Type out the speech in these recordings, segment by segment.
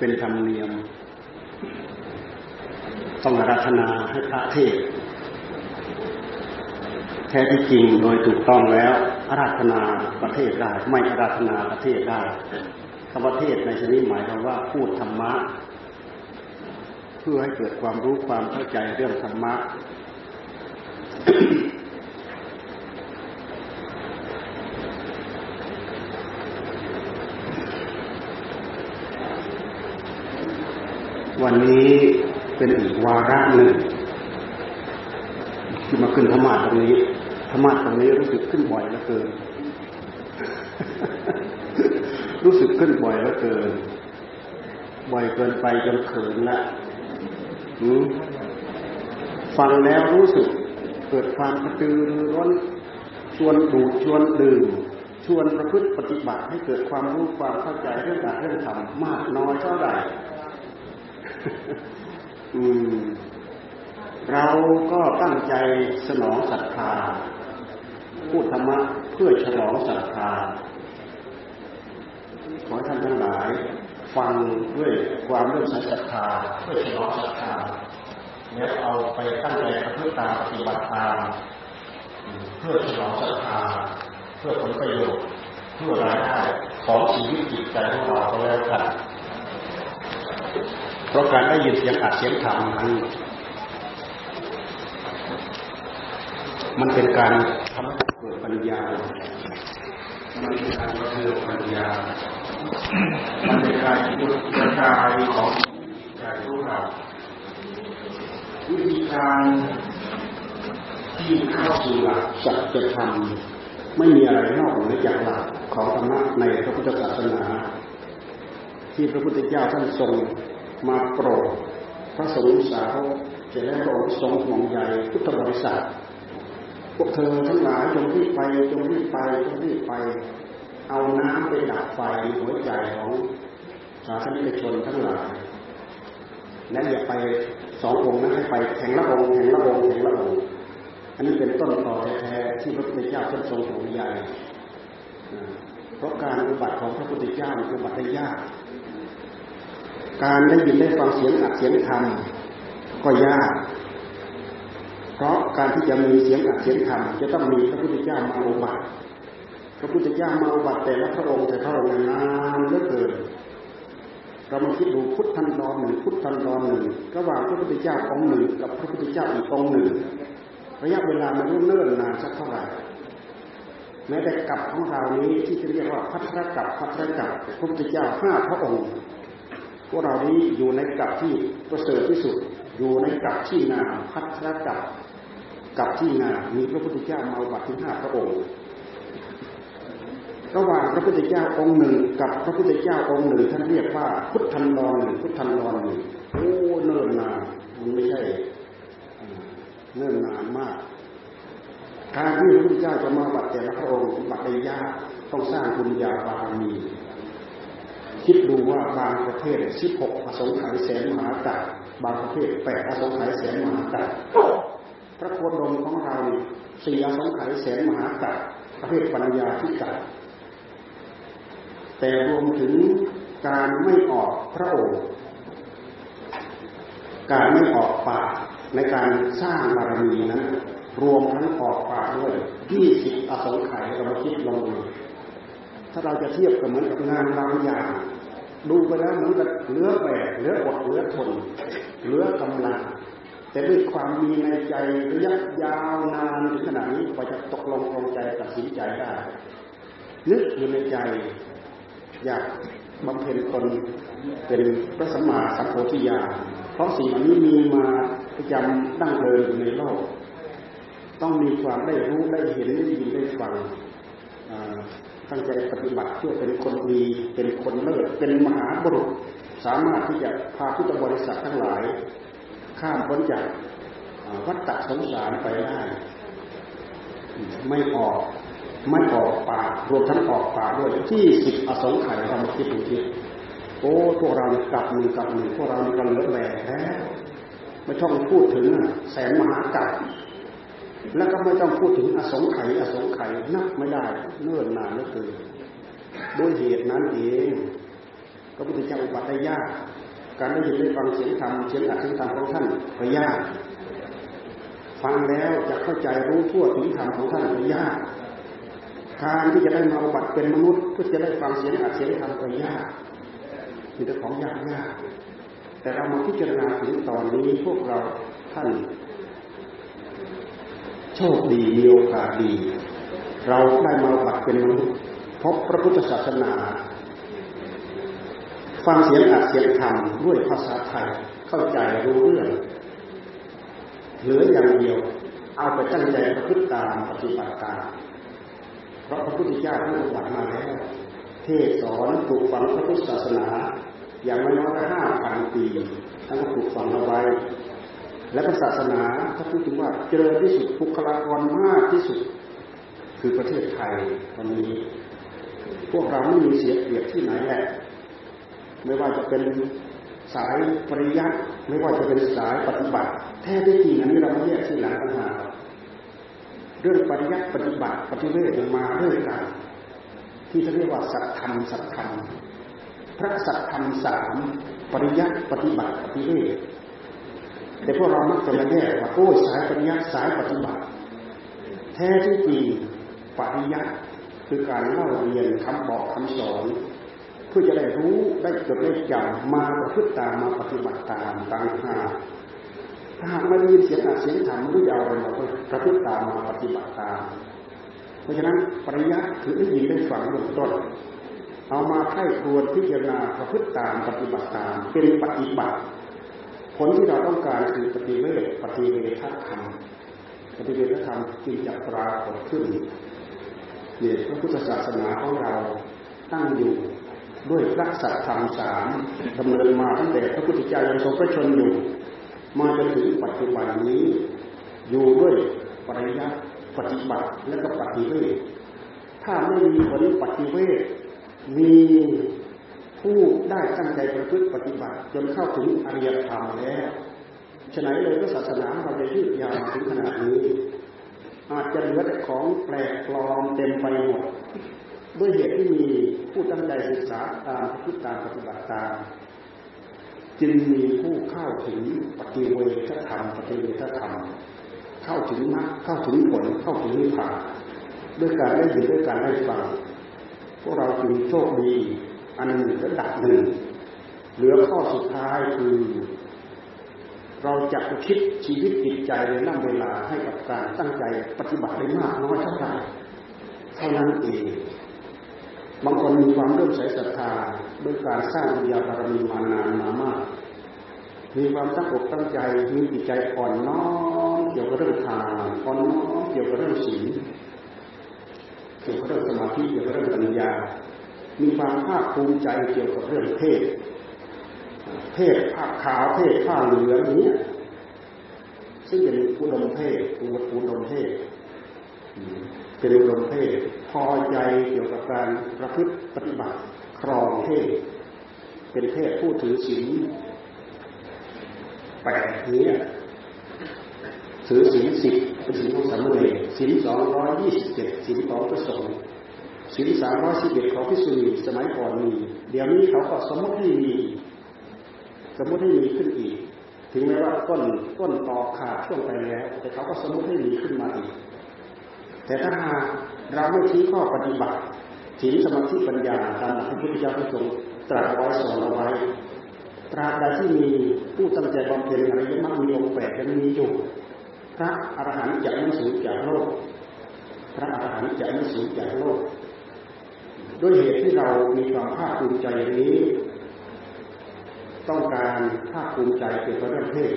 เป็นธรรมเนียม ต้องอาราธนาให้พระเทศแท้ที่จริงโดยถูกต้องแล้วอาราธนาประเทศได้ไม่อาราธนาประเทศได้คำว่าเทศในชนิดหมายความว่าพูดธรรมะ เพื่อให้เกิดความรู้ความเข้าใจเรื่องธรรมะ วันนี้เป็นอีกวาระหนึ่งที่มาขึ้นธรรมะตรงนี้ธรรมะตรงนี้รู้สึกขึ้นบ่อยเหลือเกิน รู้สึกขึ้นบ่อยเหลือเกิน บ่อยเกินไปจนเขินละฟังแล้วรู้สึกเกิดความกระตือรือร้นชวนดูชวนดื่มชวนประพฤติปฏิบัติให้เกิดความรู้ความเข้าใจเรื่องการเรื่องธรรมมากน้อยเท่าไหร่ เราก็ตั้งใจสนองศรัทธาพูดธรรมะเพื่อฉลองศรัทธาขอท่านทั้งหลาย ฟังด้วยความเรื่องศรัทธาเพื่อฉลองศรัทธาแล้วเอาไปตั้งใจประพฤติตามปฏิบัติตามเพื่อฉลองศรัทธาเพื่อผลประโยชน์เพื่อรายได้ของชีวิตจิตใจของเราก็แล้วกัน เพราะการได้ยินเสียงอัดเสียงธรรมนั้นมันเป็นการทำให้เกิดปัญญา มันเป็นการเกิดปัญญา มันเป็นการจุดกระจายของใจของเราวิธีการที่เข้าสู่หลักสัจธรรมไม่มีอะไรนอกเหนือจากหลักของธรรมะในพระพุทธศาสนา ที่พระพุทธเจ้าท่านทรง มาโปรดพระสงฆ์สาวจะได้พระองค์ทรงห่วงใยพุทธบริษัทพวกเธอทั้งหลายจงรีบไปจงรีบไปจงรีบไป เอาน้ำไปดับไฟหัวใจของสาธารณชนทั้งหลายและอย่าไปสององค์นั้นให้ไปแข่งละองค์แข่งละองค์แข่งละองค์อันนี้เป็นต้นต่อแท้ที่พระพุทธเจ้าท่านทรงห่วงใยเพราะการปฏิบัติของพระพุทธเจ้าเป็นปฏิบัติยาก การได้ยินได้ฟังเสียงอัดเสียงธรรมก็ยาก เพราะการที่จะมีเสียงอัดเสียงธรรมจะต้องมีพระพุทธเจ้ามาอุบัติพระพุทธเจ้ามาอุบัติแต่ละพระองค์แต่พระองค์นานเหลือเกินเรามาคิดดูพุทธันดรหนึ่งพุทธันดรหนึ่งระหว่างพระพุทธเจ้าองค์หนึ่งกับพระพุทธเจ้าอีกองค์หนึ่ง ระยะเวลามันรุ่นเนิ่นนานสักเท่าไหร่แม้แต่กับของเรานี้ที่จะเรียกว่าพัทรกับพัทรกับพระพุทธเจ้าห้าพระองค์ พวกเรานี้อยู่ในกับที่ประเสริฐที่สุด อยู่ในกับที่นาพัฒนากับกับที่นามีพระพุทธเจ้ามาบัติถึงห้าพระองค์ระหว่างพระพุทธเจ้าองค์หนึ่งกับพระพุทธเจ้าองค์หนึ่งท่านเรียกว่าพุทธันดรหนึ่งพุทธันดรหนึ่งโอ้เนิ่นนานมันไม่ใช่เนิ่นนานมาก การที่พระพุทธเจ้าจะมาบัติแต่ละพระองค์บัติได้ยากต้องสร้างบุญญาบารมี คิดดูว่าบางประเทศสิบหกอสงไขยแสนมหากับบางประเทศแปดอสงไขยแสนมหากัพระโคดมของเราสี่อสงไขยแสนมหากัประเทศปัญญาที่กัดแต่รวมถึงการไม่ออกพระโอษฐ์การไม่ออกปากในการสร้างบารมีนั้น รวมทั้งออกปากด้วยยี่สิบอสงไขยเราคิดลงดู ถ้าเราจะเทียบกับเหมือนกับงานบางอย่างดูไปแล้วเหมือนกับเลือแบกเลืออดเลือทนเลือกำลัง แต่ด้วยความมีในใจระยะยาวนานถึงขนาดนี้กว่าจะตกลงปรงใจตัดสินใจได้นึกอยู่ในใจ อยากบำเพ็ญตนเป็นพระสัมมาสัมโพธิญาณเพราะสิ่งนี้มีมาประจำดั้งเดิมอยู่ในโลก ต้องมีความได้รู้ได้เห็นได้ยินได้ฟัง ตั้งใจปฏิบัติเพื่อเป็นคนดีเป็นคนเลิศเป็นมหาบุรุษ สามารถที่จะพาพุทธบริษัททั้งหลาย ข้ามพ้นจากวัฏฏะสงสารไปได้ ไม่ออกไม่ออกปากรวมทั้งออกปากด้วยที่สิบอสงไขยเรามาคิดดูทีโอ้พวกเรากลับหนึ่งกลับหนึ่งพวกเรานี่ก็เลือแหล่แท้ไม่ต้องพูดถึงแสนมหากาบ แล้วก็ไม่ต้องพูดถึงอสงไขยอสงไขยนับไม่ได้เนื่นนานเหลือเกินด้วยเหตุนั้นเองระพุทธเจ้าอุบัติยากการได้ยินได้ฟังเสียงธรรมเสียงอัดเสียงธรรมของท่านก็ยาก ฟังแล้วจะเข้าใจรู้ทั่วถึงธรรมของท่านก็ยากการที่จะได้มาอุบัติเป็นมนุษย์เพื่อจะได้ฟังเสียงอัดเสียงธรรมก็ยากมีแต่ของยากยากแต่เรามาพิจารณาถึงตอนนี้พวกเราท่าน โชคดีมีโอกาสดี เราได้มาบัติเป็นมนุษย์พบพระพุทธศาสนา ฟังเสียงอัดเสียงธรรมด้วยภาษาไทยเข้าใจรู้เรื่องเหลืออย่างเดียวเอาไปตั้งใจประพฤติตามปฏิบัติตามเพราะพระพุทธเจ้าท่านอุบัติมาแล้ว เทศสอนปลูกฝังพระพุทธศาสนา อย่างน้อยห้าพันปีท่านก็ปลูกฝังเอาไว้ และศาสนาถ้าพูดถึงว่าเจริญที่สุดบุคลากรมากที่สุด คือประเทศไทยวันนี้ พวกเราไม่มีเสียเปรียบที่ไหนแหละไม่ว่าจะเป็นสายปริยัติไม่ว่าจะเป็นสายปฏิบัติ แท้ที่จริงอันนี้เราไม่แยกที่หลังต่างหาเรื่องปริยัติปฏิบัติปฏิเวทมาด้วยกันที่เขาเรียกว่าสัตธรรมสัตธรรมพระสัตธรรมสามปริยัติปฏิบัติปฏิเวท แต่พวกเรามักจะมาแยกว่าโอ้สายปริยัติสายปฏิบัติ แท้ที่จริงปริยัติคือการเล่าเรียนคำบอกคำสอนเพื่อจะได้รู้ได้จดได้จำมาประพฤติตามมาปฏิบัติตามต่างหากถ้าหากไม่ได้ยินเสียงอัดเสียงธรรมไม่รู้จะเอาอะไรมาประพฤติตามมาปฏิบัติตาม เพราะฉะนั้นปริยัติคือได้ยินได้ฟังเบื้องต้นเอามาไข้ควรพิจารณาประพฤติตามปฏิบัติตามเป็นปฏิบัติ ลที่เราต้องการคือปฏิเวทปฏิเวทธรรมปฏิเวทธรรมจึงจะปรากฏขึ้นเนี่ยพระพุทธศาสนาของเราตั้งอยู่ด้วยพระสัตธรรมสามดำเนินมาตั้งแต่พระพุทธเจ้ายังทรงพระชนอยู่ มาจนถึงปัจจุบันนี้ อยู่ด้วยปริยัติปฏิบัติและก็ปฏิเวทถ้าไม่มีผลปฏิเวทมี ผู้ได้ตั้งใจประพฤติปฏิบัติ จนเข้าถึงอริยธรรมแล้วฉะนั้นเลยพระศาสนาเราจะยืดยาวถึงขนาดนี้ อาจจะเหลือแต่ของแปลกปลอมเต็มไปหมดด้วยเหตุที่มีผู้ตั้งใจศึกษาตามพุทธาปฏิบัติตามจึงมีผู้เข้าถึงปฏิเวทธรรมปฏิเวทธรรม เข้าถึงมรรคเข้าถึงผลเข้าถึงนิพพานด้วยการได้ยินด้วยการได้ฟังพวกเราจึงโชคดี อันหนึ่งระดับหนึ่งเหลือข้อสุดท้ายคือ เราจะคิดชีวิตจิตใจในนั่งเวลาให้กับการตั้งใจปฏิบัติได้มากน้อยเท่าไหร่เท่านั้นเองบางคนมีความเริ่มใส่ศรัทธาด้วยการสร้างวิญญาบารมีมานานมามาก มีความตั้งอกตั้งใจมีจิตใจอ่อนน้อมเกี่ยวกับเรื่องทานอ่อนน้อมเกี่ยวกับเรื่องศีลเกี่ยวกับเรื่องสมาธิเกี่ยวกับเรื่องปัญญา มีความภาคภูมิใจเกี่ยวกับเรื่องเพศ เพศผ้าขาวเพศผ้าเหลืองนี้ซึ่งเป็นอุดมเพศอุดมเพศเป็นอุดมเพศพอใจเกี่ยวกับการประพฤติปฏิบัติครองเพศ เป็นเพศผู้ถือศีลแปดนี้ถือศีลสิบเป็นศีลของสามเณรศีลสองร้อยยี่สิบเจ็ดศีลของพระสงฆ์ ศีลสามร้อยสิบเอ็ดของพิสุนีสมัยก่อนมี เดี๋ยวนี้เขาก็สมมติให้มี สมมติให้มีขึ้นอีก ถึงแม้ว่าต้นต้นตอขาดช่วงไปแล้ว แต่เขาก็สมมติให้มีขึ้นมาอีก แต่ถ้าหากเราไม่ชี้ข้อปฏิบัติศีลสมาธิปัญญาตามพระพุทธเจ้าทรงตรัสไว้สอนเอาไว้ตราบใดที่มีผู้ตั้งใจบำเพ็ญอริยมรรคมีองค์แปดยังมีอยู่พระอรหันต์จะไม่สูญจากโลก พระอรหันต์จะไม่สูญจากโลก ด้วยเหตุที่เรามีความภาคภูมิใจอย่างนี้ ต้องการภาคภูมิใจเกี่ยวกับเรื่องเพศ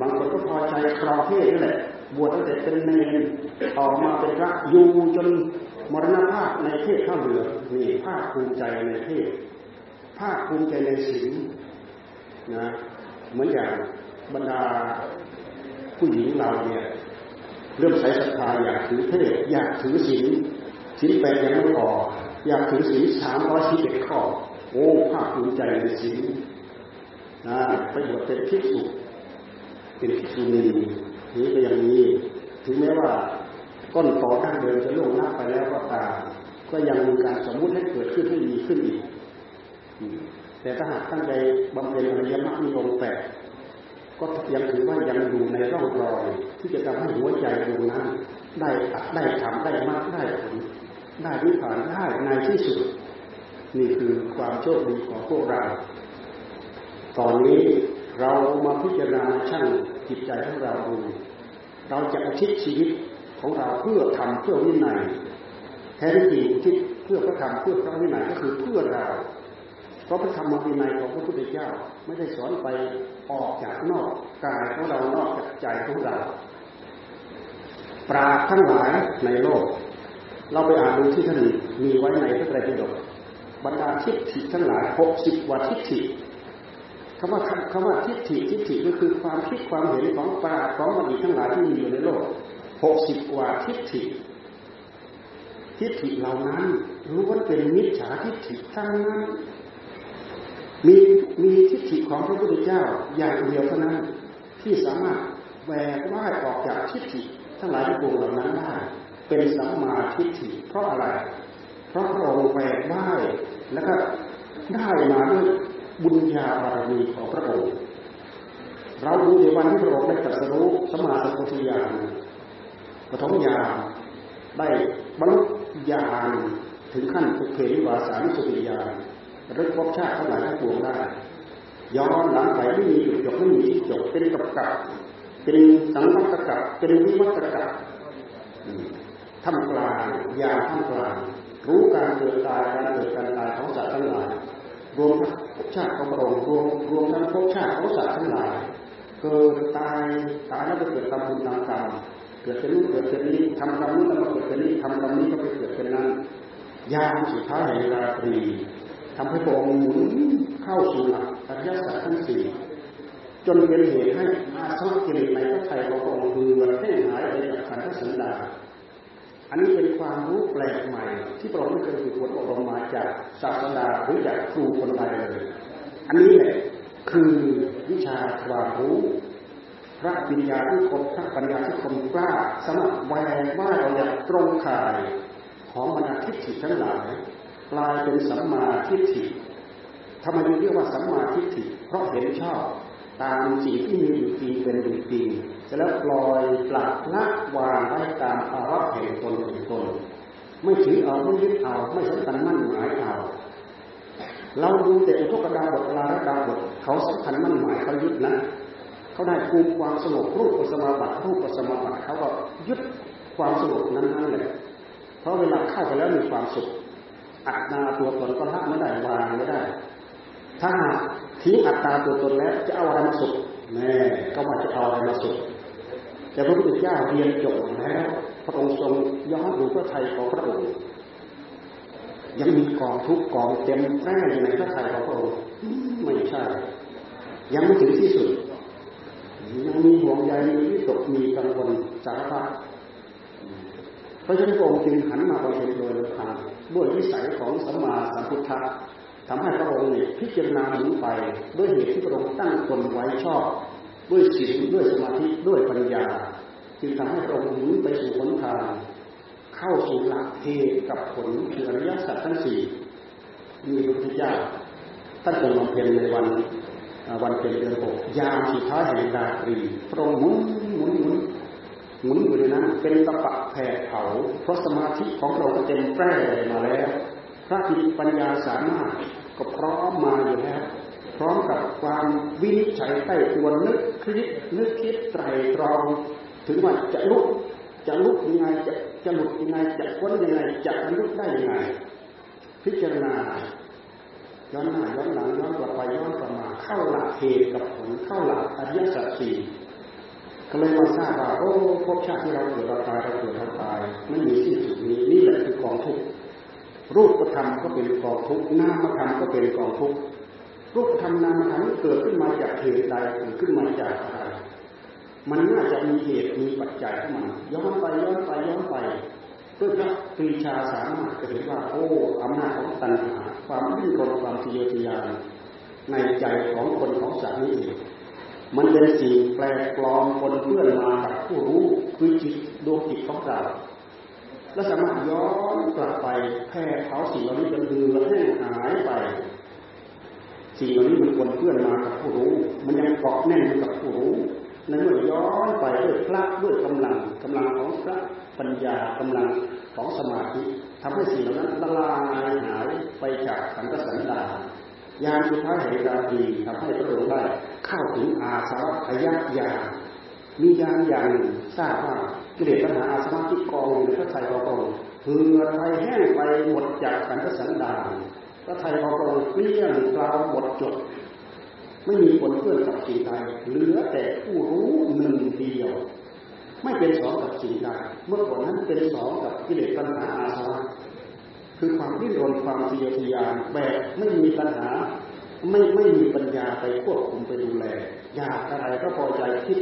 บางคนก็พอใจครองเพศนี่แหละ บวชตั้งแต่เป็นเนรออกมาเป็นพระอยู่จนมรณภาพในเทศข้าเหลือนี่ภาคภูมิใจในเทศภาคภูมิใจในศีลนะเหมือนอย่างบรรดาผู้หญิงเราเนี่ยเริ่มใส่ศรัทธาอยากถือเทศอยากถือศีลศีลแปดยังไม่พอ อยากถือศีลสามร้อยสิบเอ็ดข้อ โอ้ภาคภูมิใจในศีลนะไปบวชเป็นภิกษุเป็นภิกษุณีนี้ก็อย่างนี้ ถึงแม้ว่าก้นต่อด้านเดินจะล่วงหน้าไปแล้วก็ตามก็ยังมีการสมมุติให้เกิดขึ้นให้มีขึ้นอีก แต่ถ้าหากตั้งใจบำเพ็ญอริยมรรคมีองค์แปดก็ยังถือว่ายังอยู่ในร่องรอย ที่จะทำให้หัวใจดวงนั้นได้ได้ทำได้มากได้ผล ได้วิผ่านได้ในที่สุด นี่คือความโชคดีของพวกเรา ตอนนี้เรามาพิจารณาช่างจิตใจของเราดูเราจะอาชิตชีวิตของเราเพื่อทำเพื่อวินัยแท้จริงที่เพื่อพระธรรมเพื่อพระวินัยก็คือเพื่อเรา เพราะพระธรรมวินัยของพระพุทธเจ้าไม่ได้สอนไปออกจากนอกกายของเรานอกจากใจของเรา ปราทั้งหลายในโลก เราไปอ่านดูที่ท่านมีไว้ในพระไตรปิฎกบรรดาทิฏฐิทั้งหลายหกสิบวัทิฏฐิคำว่าคำว่าทิฏฐิทิฏฐิก็คือความคิดความเห็นของปราของบัณฑิตทั้งหลายที่มีอยู่ในโลกหกสิบกว่าทิฏฐิ ทิฏฐิเหล่านั้นล้วนเป็นมิจฉาทิฏฐิทั้งนั้นมีมีทิฏฐิของพระพุทธเจ้าอย่างเดียวเท่านั้นที่สามารถแหวกว่ายออกจากทิฏฐิทั้งหลายทั้งปวงเหล่านั้นได้ เป็นสัมมาทิฏฐิเพราะอะไร เพราะพระองค์แหวกว่ายแล้วก็ได้มาด้วยบุญญาบารมีของพระองค์ เราดูในวันที่พระองค์ได้ตรัสรู้สมาสัมพุทธญาณปฐมญาณได้บรรลุญาณถึงขั้นสุเขนิวาสานุสติญาณรึกพบชาติทั้งหลายทั้งปวงได้ย้อนหลังไปไม่มีจุดจบไม่มีที่จบเป็นกับกับเป็นสังวัตกับเป็นวิวัตกับ ท่ามกลางยาท่ามกลางรู้การเกิดตายการเกิดการตายของสัตว์ทั้งหลายรวมภพชาติของพระองค์รวมรวมทั้งภพชาติของสัตว์ทั้งหลายเกิดตายตายแล้วก็เกิดตามบุญตามกรรมเกิดเป็นนู้นเกิดเป็นนี้ทำกรรมนู้นแล้วมาเกิดเป็นนี้ทำกรรมนี้ก็ไปเกิดเป็นนั้นยามสุดท้ายแห่งราตรีทำให้พระองค์หมุนเข้าสู่หลักอริยสัจทั้งสี่จนเป็นเหตุให้อาสวะกิเลสในพระไทยของพระองค์คือมันแห้งหายไปจากขันธสันดา อันนี้เป็นความรู้แปลกใหม่ ที่พระองค์ไม่เคยฝึกฝนอบรมมาจากศาสดาหรือจากครูคนใดเลย อันนี้แหละคือวิชาความรู้ พระปัญญาที่คมพระปัญญาที่คมกล้าสมัครแวงว่าเราอยากตรงข่ายของบรรดาทิฏฐิทั้งหลายกลายเป็นสัมมาทิฏฐิทำไมเรียกว่าสัมมาทิฏฐิเพราะเห็นชอบ ตามสิ่งที่มีอยู่จริงเป็นอยู่จริงจะแล้วปล่อยปลักละวางไว้ตามภาวะแห่งตนแห่งตนไม่ถือเอาไม่ยึดเอาไม่สำคัญมั่นหมายเอาเราดูแต่อุทกดาบทลาระดาบทเขาสำคัญมั่นหมายเขายึดนะเขาได้ภูมิความสงบรูปปัสมาบัติรูปปัสมาบัติเขาก็ยึดความสงบนั้นนั่นแหละเพราะเวลาเข้าไปแล้วมีความสุขอัตตาตัวตนก็ละไม่ได้วางไม่ได้ ถ้าทิ้งอัตตาตัวตนแล้วจะเอาอะไรมาสุขแม่ก็มาจะเอาอะไรมาสุขแต่พระพุทธเจ้าเรียนจบแล้ว พระองค์ทรงย้อนดูพระไทยของพระองค์ยังมีกองทุกกองเต็มแร่อยู่ในพระไทยของพระองค์ไม่ใช่ ยังไม่ถึงที่สุดยังมีห่วงใยมีวิตกมีกังวลสารพัดเพราะฉะนั้นพระองค์จึงหันมาบำเพ็ญโดยลำพังด้วยวิสัยของสัมมาสัมพุทธะ ทำให้พระองค์เนี่ยพิจารณาหมุนไป ด้วยเหตุที่พระองค์ตั้งตนไว้ชอบ ด้วยศีลด้วยสมาธิด้วยปัญญา จึงทำให้พระองค์หมุนไปสู่ผลทาง เข้าสู่หลักเหตุกับผลคืออริยสัจทั้งสี่มีพระพุทธเจ้าท่านทรงบำเพ็ญในวันวันเป็นเดือนหกยามสุดท้ายแห่งดาตรีพระองค์หมุนหมุนหมุนหมุนอยู่ในนั้นเป็นตะปะแผ่เผาเพราะสมาธิของเราเต็มแปร่มาแล้ว พระจิตปัญญาสามารถ ก็พร้อมมาอยู่แล้ว พร้อมกับความวินิจฉัยใต้ตัวนึกคิดนึกคิดไตรตรอง ถึงว่าจะลุกจะลุกยังไงจะจะหลุดยังไงจะพ้นยังไงจะลุกได้ยังไง พิจารณาย้อนหน้าย้อนหลังย้อนกลับไปย้อนกลับมาเข้าหลักเหตุกับผลเข้าหลักอริยสัจสี่ก็เลยมาทราบว่าโอ้ภพชาติที่เราเกิดเราตายเราเกิดเราตายไม่มีสิ้นสุดนี้นี่แหละคือกองทุกข์ รูปธรรมก็เป็นกองทุกนามธรรมก็เป็นกองทุกรูปธรรมนามธรรมเกิดขึ้นมาจากเหตุใดเกิดขึ้นมาจากอะไรมันน่าจะมีเหตุมีปัจจัยของมันย้อนไปย้อนไปย้อนไปเพื่อพระปรีชาสามารถจะเห็นว่าโอ้อำนาจของตัณหาความดิ้นรนความทะเยอทะยานในใจของคนของสัตว์นี้เองมันเป็นสิ่งแปลกปลอมปนเปื้อนมากับผู้รู้คือจิตดวงจิตของเรา และสามารถย้อนกลับไปแพร่เผาสิ่งเหล่านี้จนเหือแห้งหายไป สิ่งเหล่านี้มันปนเพื่อนมากับผู้รู้ มันยังเกาะแน่นกับผู้รู้ในเมื่อย้อนไปด้วยพระด้วยกำลังกำลังของพระปัญญากำลังของสมาธิทำให้สิ่งเหล่านั้นละลายหายไปจากสังกสันดายานสุดท้ายเหตุการณ์ดีทำให้พระองค์ได้เข้าถึงอาสวะขยะยา มียานอย่างหนึ่งทราบว่ากิเลสปัญหาอาสวะที่กองอยู่ในพระไตรปิฎกเหือไทยแห้งไปหมดจากสังกสันดานพระไทยพระองค์เกลี้ยงกล่าวหมดจด ไม่มีผลเพื่อนกับสิ่งใดเหลือแต่ผู้รู้หนึ่งเดียว ไม่เป็นสองกับสิ่งใดเมื่อก่อนนั้นเป็นสองกับกิเลสปัญหาอาสวะคือความดิ้นรนความทะเยอทะยานแบบไม่มีปัญหาไม่ไม่มีปัญญาไปควบคุมไปดูแลอยากอะไรก็พอใจคิด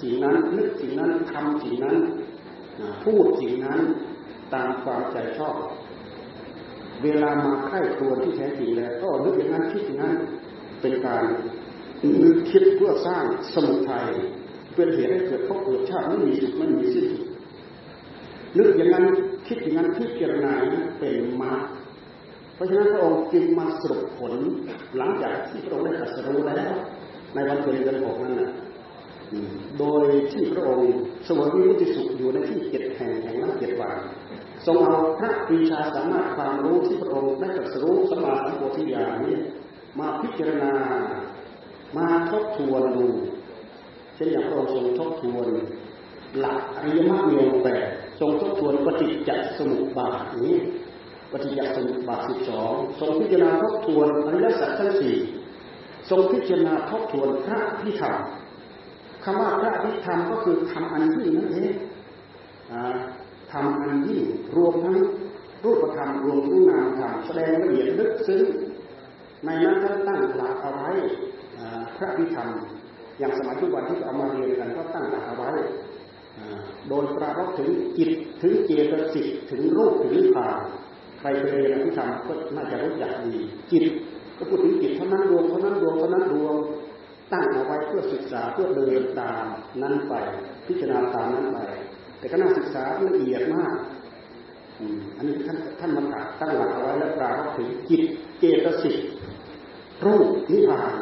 สิ่งนั้นนึกสิ่งนั้นทำสิ่งนั้นพูดสิ่งนั้นตามความใจชอบ เวลามาใกล้ตัวที่แท้จริงแล้ว ก็นึกอย่างนั้นคิดอย่างนั้นเป็นการนึกคิดเพื่อสร้างสมุทัยเป็นเหตุให้เกิดภพเกิดชาติไม่มีสุดไม่มีสิ้นนึกอย่างนั้นคิดอย่างนั้นพิจารณาเป็นมรรคเพราะฉะนั้นพระองค์จึงมาสรุปผลหลังจากที่พระองค์ได้ตรัสรู้แล้วในวันเพ็ญเดือนหกนั้นนะ โดยที่พระองค์สวยวิมุติสุขอยู่ในที่เจ็ดแห่งแห่งละเจ็ดวันทรงเอาพระปีชาสามารถความรู้ที่พระองค์ได้ตรัสรู้สมาสัมโพธิญาณนี้มาพิจารณา มาทบทวนดูเช่นอย่างพระองค์ทรงทบทวน หลักอริยมรรคมีองค์แปดทรงทบทวนปฏิจจสมุปบาทนี้ปฏิจจสมุปบาทสิบสองทรงพิจารณาทบทวนอริยสัจทั้งสี่ทรงพิจารณาทบทวนพระพิธรรม คำว่าพระพิธรรมก็คือทำอันยิ่งนั่นเองทำอันยิ่งรวมทั้งรูปธรรมรวมทั้งนามธรรมแสดงละเอียดลึกซึ้งในนั้นท่านตั้งหลักเอาไว้พระพิธรรม อย่างสมัยทุกวันที่เอามาเรียนกันก็ตั้งหลักเอาไว้โดยปรารบถึงจิตถึงเจตสิกถึงรูปถึงนิพพานใครไปเรียนอภิธรรมก็น่าจะรู้จักดีจิตก็พูดถึงจิตเท่านั้นรวมเท่านั้นรวมเท่านั้นรวม ตั้งเอาไว้เพื่อศึกษาเพื่อเดินตามนั้นไป พิจารณาตามนั้นไป แต่ก็น่าศึกษาละเอียดมากอันนี้ท่านท่านมาตั้งหลักเอาไว้แล้วปรารบถึงจิตเจตสิกรูปนิพพาน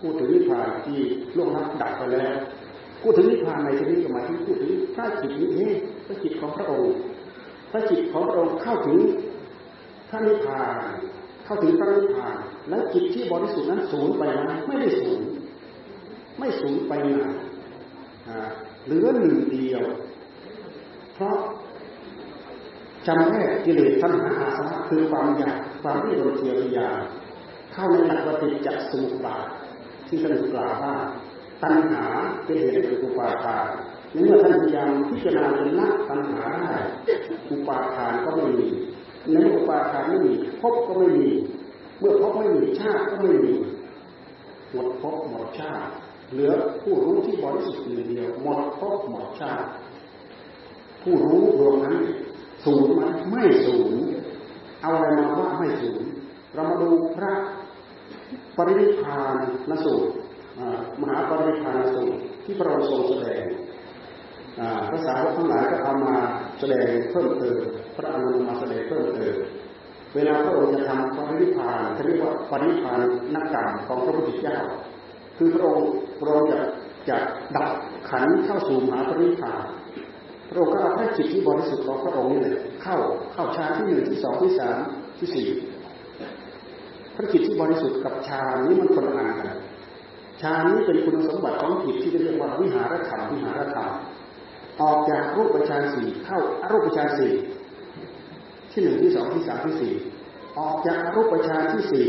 พูดถึงนิพพานที่ล่วงลับดับไปแล้วพูดถึงนิพพานในที่นี้ก็หมายถึงพูดถึงพระจิตนี้เองพระจิตของพระองค์พระจิตของพระองค์เข้าถึงพระนิพพาน เข้าถึงพระนิพพาน แล้วจิตที่บริสุทธิ์นั้นสูญไปไหมไม่ได้สูญไม่สูญไปไหนเหลือหนึ่งเดียว เพราะจำแนกกิเลสทัณหาอาสวะคือความอยากความที่โดนเทียวยาเข้าในหลักปฏิจจสมุปบาทที่ท่านกล่าวว่าตัณหาเป็นเหตุเป็นอุปาทานเมื่อท่านพยายามพิจารณาจนละตัณหาได้อุปาทานก็ไม่มี ในอุปาทานไม่มีภพก็ไม่มี เมื่อภพไม่มีชาติก็ไม่มีหมดภพหมดชาติ เหลือผู้รู้ที่บริสุทธิ์เดียวหมดภพหมดชาติ ผู้รู้ดวงนั้นสูญไหมไม่สูญเอาอะไรมาว่าไม่สูญเรามาดูพระปริพานนสูตรมหาปริพานสูตรที่พระองค์ทรงแสดงภาษาทั้งหลายก็เอามาแสดงเพิ่มเติม พระอนุมาแสดงเพิ่มเติมเวลาพระองค์จะทำปรินิพานเขาเรียกว่าปริพานนักกรรมของพระพุทธเจ้า คือพระองค์พระองค์จะจะดับขันเข้าสู่มหาปรินิพานพระองค์ก็เอาพระจิตที่บริสุทธิ์ของพระองค์นี่แหละเข้าเข้าฌานที่หนึ่งที่สองที่สามที่สี่พระจิตที่บริสุทธิ์กับฌานนี้มันคนละอันกันฌานนี้เป็นคุณสมบัติของจิตที่เรียกว่าวิหารธรรมวิหารธรรมออกจากรูปฌานสี่เข้าอรูปฌานสี่ ที่หนึ่งที่สองที่สามที่สี่ออกจากรูปฌานที่สี่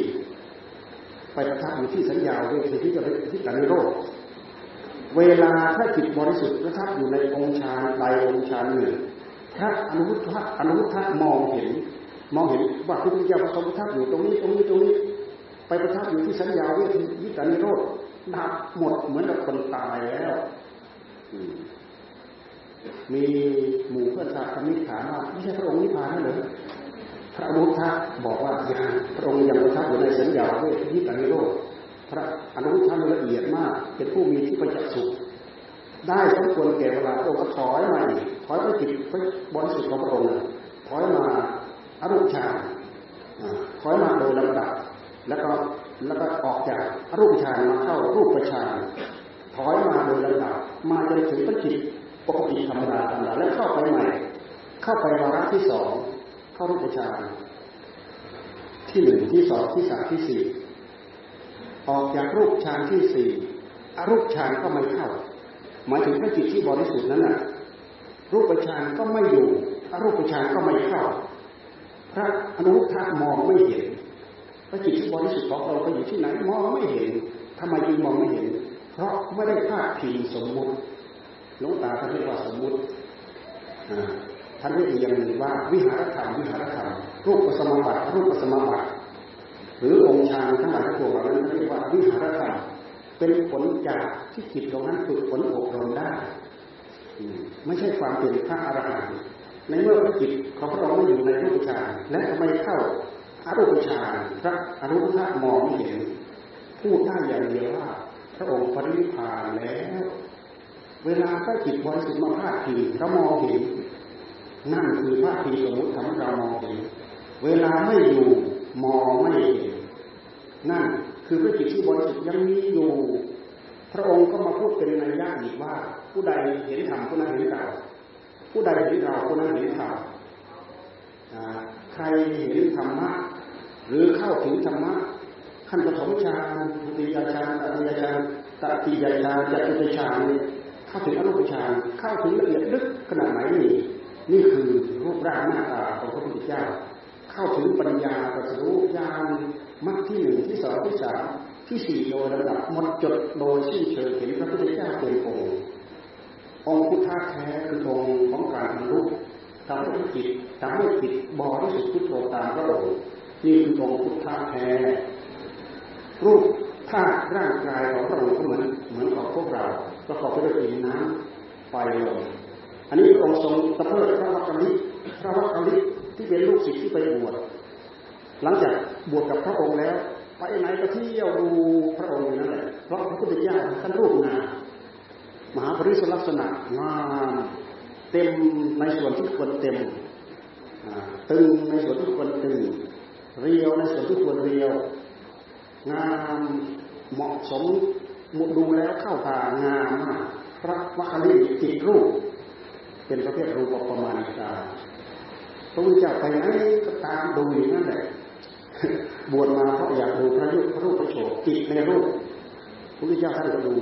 ไปประทับอยู่ที่สัญญาเวทีที่จะที่การนิโรธเวลาถ้าจิตบริสุทธิ์ประทับอยู่ในองค์ฌานใดองค์ฌานหนึ่งพระอนุรุทธะอนุรุทธะมองเห็น มองเห็นว่าพระพุทธเจ้าประทับอยู่ตรงนี้ตรงนี้ตรงนี้ ไปประทับอยู่ที่สัญญาเวทีวิตานิโรธดับหมดเหมือนกับคนตายแล้ว มีหมู่เพื่อนสาธมิตรถามว่าไม่ใช่พระองค์นิพพานนั่นหรือพระอนุทะบอกว่าอย่างพระองค์ยังประทับอยู่ในสัญญาเวทีวิตานิโรธพระอนุทะละเอียดมาก เป็นผู้มีที่ประจักษ์สุข ได้สมควรแก่เวลาพระองค์ก็ถอยมาอีกถอยไปจิตไปบริสุทธิ์ของพระองค์ถอยมาอรุณฌานถอยมาโดยลำดับแล้วก็แล้วก็ออกจากรูปฌานมาเข้ารูปฌานถอยมาโดยลำดับมาจนถึงปัจจิต ปกติธรรมดาธรรมดาแล้วเข้าไปใหม่ เข้าไปวาระที่สองเข้ารูปฌานที่หนึ่งที่สองที่สามที่สี่ออกจากรูปฌานที่สี่อรูปฌานก็ไม่เข้าหมายถึงพระจิตที่บริสุทธิ์นั้นน่ะ รูปฌานก็ไม่อยู่อรูปฌานก็ไม่เข้า พระอนุทธะมองไม่เห็นพระจิตที่บริสุทธิ์ของเราไปอยู่ที่ไหนมองไม่เห็นทำไมจึงมองไม่เห็น เพราะไม่ได้พาดพิงสมมุติ หลวงตาท่านเรียกว่าสมมุติท่านเรียกอย่างหนึ่งว่าวิหารธรรมวิหารธรรมรูปสมบัติรูปสมบัติหรือองค์ฌานทั้งหลายทั้งปวงเหล่านั้นเรียกว่าวิหารธรรมเป็นผลจากที่จิตตรงนั้นฝึกฝนอบรมได้ไม่ใช่ความเป็นพระอรหันต์ในเมื่อจิตของพระองค์ไม่อยู่ในรูปฌานและทำไมเข้าอรูปฌานพระอรูปธามองไม่เห็นพูดได้อย่างเดียวว่าพระองค์ปรินิพพานแล้ว เวลาพระจิตบริสุทธิ์มาพาดพิงเรามองเห็น นั่นคือพาดพิงสมมติทำให้เรามองเห็น เวลาไม่อยู่มองไม่เห็น นั่นคือพระจิตที่บริสุทธิ์ยังมีอยู่ พระองค์ก็มาพูดเป็นนัยยะอีกว่า ผู้ใดเห็นธรรมผู้นั้นเห็นเราผู้ใดเห็นเราผู้นั้นเห็นธรรมใครเห็นธรรมะหรือเข้าถึงธรรมะขั้นปฐมฌานทุติยฌานตติยฌานตติยฌานจตุตฌาน เข้าถึงอรูปฌานเข้าถึงละเอียดลึกขนาดไหนนี่นี่คือรูปร่างหน้าตาของพระพุทธเจ้า เข้าถึงปัญญาตรัสรู้ญาณมรรคที่หนึ่งที่สองที่สามที่สี่โดยระดับหมดจดโดยสิ้นเชิงเห็นพระพุทธเจ้าเป็นองค์องค์พุทธะแท้คือองค์ของการบรรลุทำให้จิตทำให้จิตบริสุทธิ์พุทโธตามพระองค์นี่คือองค์พุทธะแท้รูปธาตุร่างกายของพระองค์ก็เหมือนเหมือนของพวกเรา ประกอบไปด้วยดินน้ำไฟลมอันนี้องค์ทรงตะเพิดพระวักกะลิพระวักกะลิที่เป็นลูกศิษย์ที่ไปบวชหลังจากบวชกับพระองค์แล้วไปไหนก็เที่ยวดูพระองค์นั่นแหละเพราะพระพุทธเจ้าท่านรูปงามมหาปริศลักษณะงามเต็มในส่วนที่ควรเต็มตึงในส่วนที่ควรตึงเรียวในส่วนที่ควรเรียว งามเหมาะสม ดูแล้วเข้าตางามมากพระวัคลีจิตรูป เป็นประเภทรูปประมาณกาพระพุทธเจ้าไปไหนก็ตามดูอย่างนั้นแหละบวชมาเพราะอยากดูพระยุคพระรูปพระโฉมจิตในรูปพระพุทธเจ้าท่านก็ดู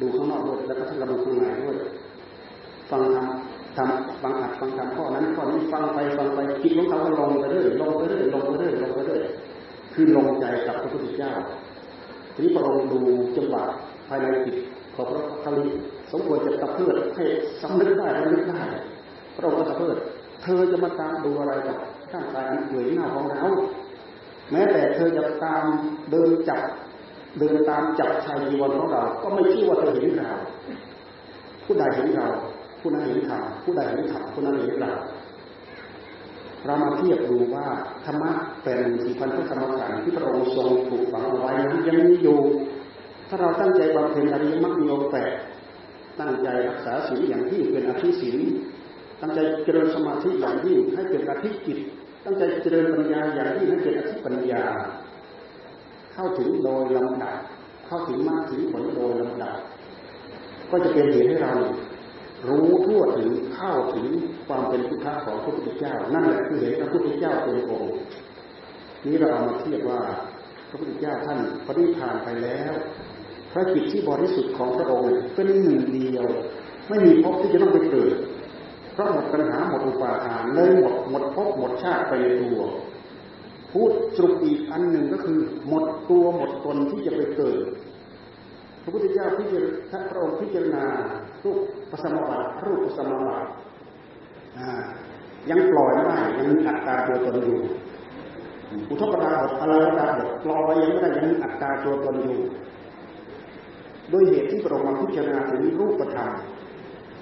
ดูข้างนอกด้วยแล้วก็ท่านก็ดูข้างในด้วยฟังธรรมทำฟังอัดฟังธรรมข้อนั้นข้อนี้ฟังไปฟังไปจิตของเขาก็ลงไปเรื่อยลงไปเรื่อยลงไปเรื่อยลงไปเรื่อยคือลงใจกับพระพุทธเจ้าทีนี้พระองค์ดูจังหวะายในจิตของพระคลิสมควรจะตะเพิดให้สำนึกได้ระลึกได้พระองค์ก็ตะเพิดเธอจะมาตามดูอะไรกับข้างกายอันเปื่อยเน่าของเราแม้แต่เธอจะตามเดินจับเดินตามจับชายจีวรของเรา ก็ไม่ชื่อว่าเธอเห็นเราผู้ใดเห็นเรา ผู้นั้นเห็นธรรมผู้ใดเห็นธรรมผู้นั้นเห็นเราเรามาเทียบดูว่าธรรมะเป็นสี่พันธธรรมขันธ์ที่พระองค์ทรงปลูกฝังเอาไว้นั้นยังมีอยู่ ถ้าเราตั้งใจบำเพ็ญอริยมรรคมีองค์แปดตั้งใจรักษาศีลอย่างที่เป็นอธิศีลตั้งใจเจริญสมาธิอย่างที่ให้เป็นอธิจิต ตั้งใจเจริญปัญญาอย่างที่ให้เป็นอธิปัญญา เข้าถึงโดยลำดับ เข้าถึงมากถึงผลโดยลำดับ ก็จะเป็นเหตุให้เรารู้ทั่วถึงเข้าถึงความเป็นพุทธะของพระพุทธเจ้า นั่นแหละคือเห็นพระพุทธเจ้าเป็นองค์นี้เราเอามาเทียบว่าพระพุทธเจ้าท่านปฏิทานไปแล้ว พระจิตที่บริสุทธิ์ของพระองค์เป็นหนึ่งเดียว ไม่มีภพที่จะต้องไปเกิดเพราะหมดปัญหาหมดอุปาทานเลยหมดหมดภพหมดชาติไปในตัวพูดสรุปอีกอันหนึ่งก็คือ หมดตัวหมดตนที่จะไปเกิด พระพุทธเจ้าพิจารณาพระองค์พิจารณารูปปัสมบัติรูปปัสมบัติยังปล่อยไม่ได้ยังมีอัตตาตัวตนอยู่อุทกดาบทอะไรดาบทปล่อยยังไม่ได้ยังมีอัตตาตัวตนอยู่ ด้วยเหตุที่พระองค์มาพิจารณาถึงรูปธรรม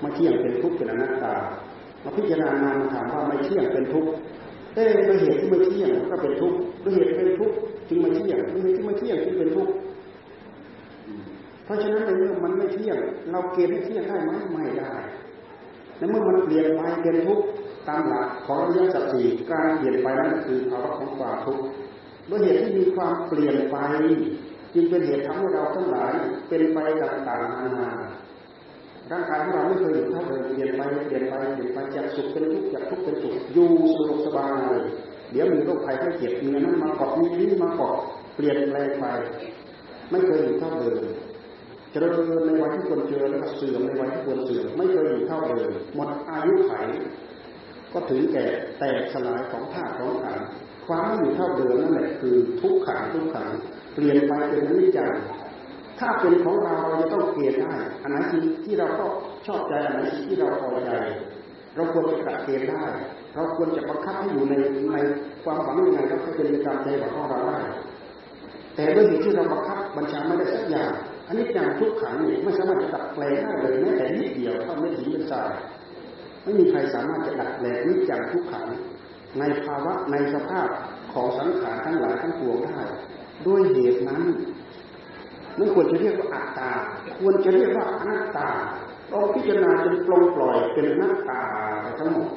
มาเที่ยงเป็นทุกข์เป็นอนัตตา มาพิจารณานามถามว่าไม่เที่ยงเป็นทุกข์เอ้ด้วยเหตุที่ไม่เที่ยงก็เป็นทุกข์ด้วยเหตุเป็นทุกข์จึงม่เที่ยงด้วยเหตุที่ไม่เที่ยงจึงเป็นทุกข์เพราะฉะนั้นในเมื่อมันไม่เที่ยง เราเกณฑ์ให้เที่ยงได้ไหมไม่ได้ในเมื่อมันเปลี่ยนไปเป็นทุกข์ตามหลักของอริยสัจสี่การเปลี่ยนไปนั้นคือภาวะของความทุกข์ด้วยเหตุที่มีความเปลี่ยนไป จึงเป็นเหตุทำให้เราทั้งหลายเป็นไปต่างๆนานาร่างกายของเราไม่เคยอยู่เท่าเดิมเปลี่ยนไปเปลี่ยนไปเปลี่ยนไปจากสุขเป็นทุกข์จากทุกข์เป็นสุขอยู่สะดวกสบาย เดี๋ยวมีโรคภัยไข้เจ็บมีนั้นมาเกาะมีนี้มาเกาะเปลี่ยนแปลงไป ไม่เคยอยู่เท่าเดิมเจริญในวัยที่ควรเจริญแล้วก็เสื่อมในวัยที่ควรเสื่อมไม่เคยอยู่เท่าเดิมหมดอายุไข ก็ถึงแก่แตกสลายของธาตุของขันความไม่อยู่เท่าเดิมนั่นแหละคือทุกขังทุกขัง เปลี่ยนไปเป็นอนิจจังถ้าเป็นของเราเราจะต้องเกลียดได้อันไหนที่เราก็ชอบใจอันไหนที่เราพอใจ เราควรจะตัดเกณฑ์ได้ เราควรจะบังคับให้อยู่ในในความฝังยังไงก็เป็นไปตามใจของเราได้แต่ด้วยเหตุที่เราบังคับบัญชาไม่ได้สักอย่างอันนี้อย่างทุกขังนี่ไม่สามารถจะตัดแปลงได้เลยแม้แต่นิดเดียวเท่าไม่ถึงเป็นสายไม่มีใครสามารถจะดัดแปลงนิจจังทุกขังในภาวะในสภาพของสังขารทั้งหลายทั้งปวงได้ ด้วยเหตุนั้นไม่ควรจะเรียกว่าอัตตา ควรจะเรียกว่าอนัตตาเราพิจารณาจนปลงปล่อยเป็นอนัตตาทั้งหมด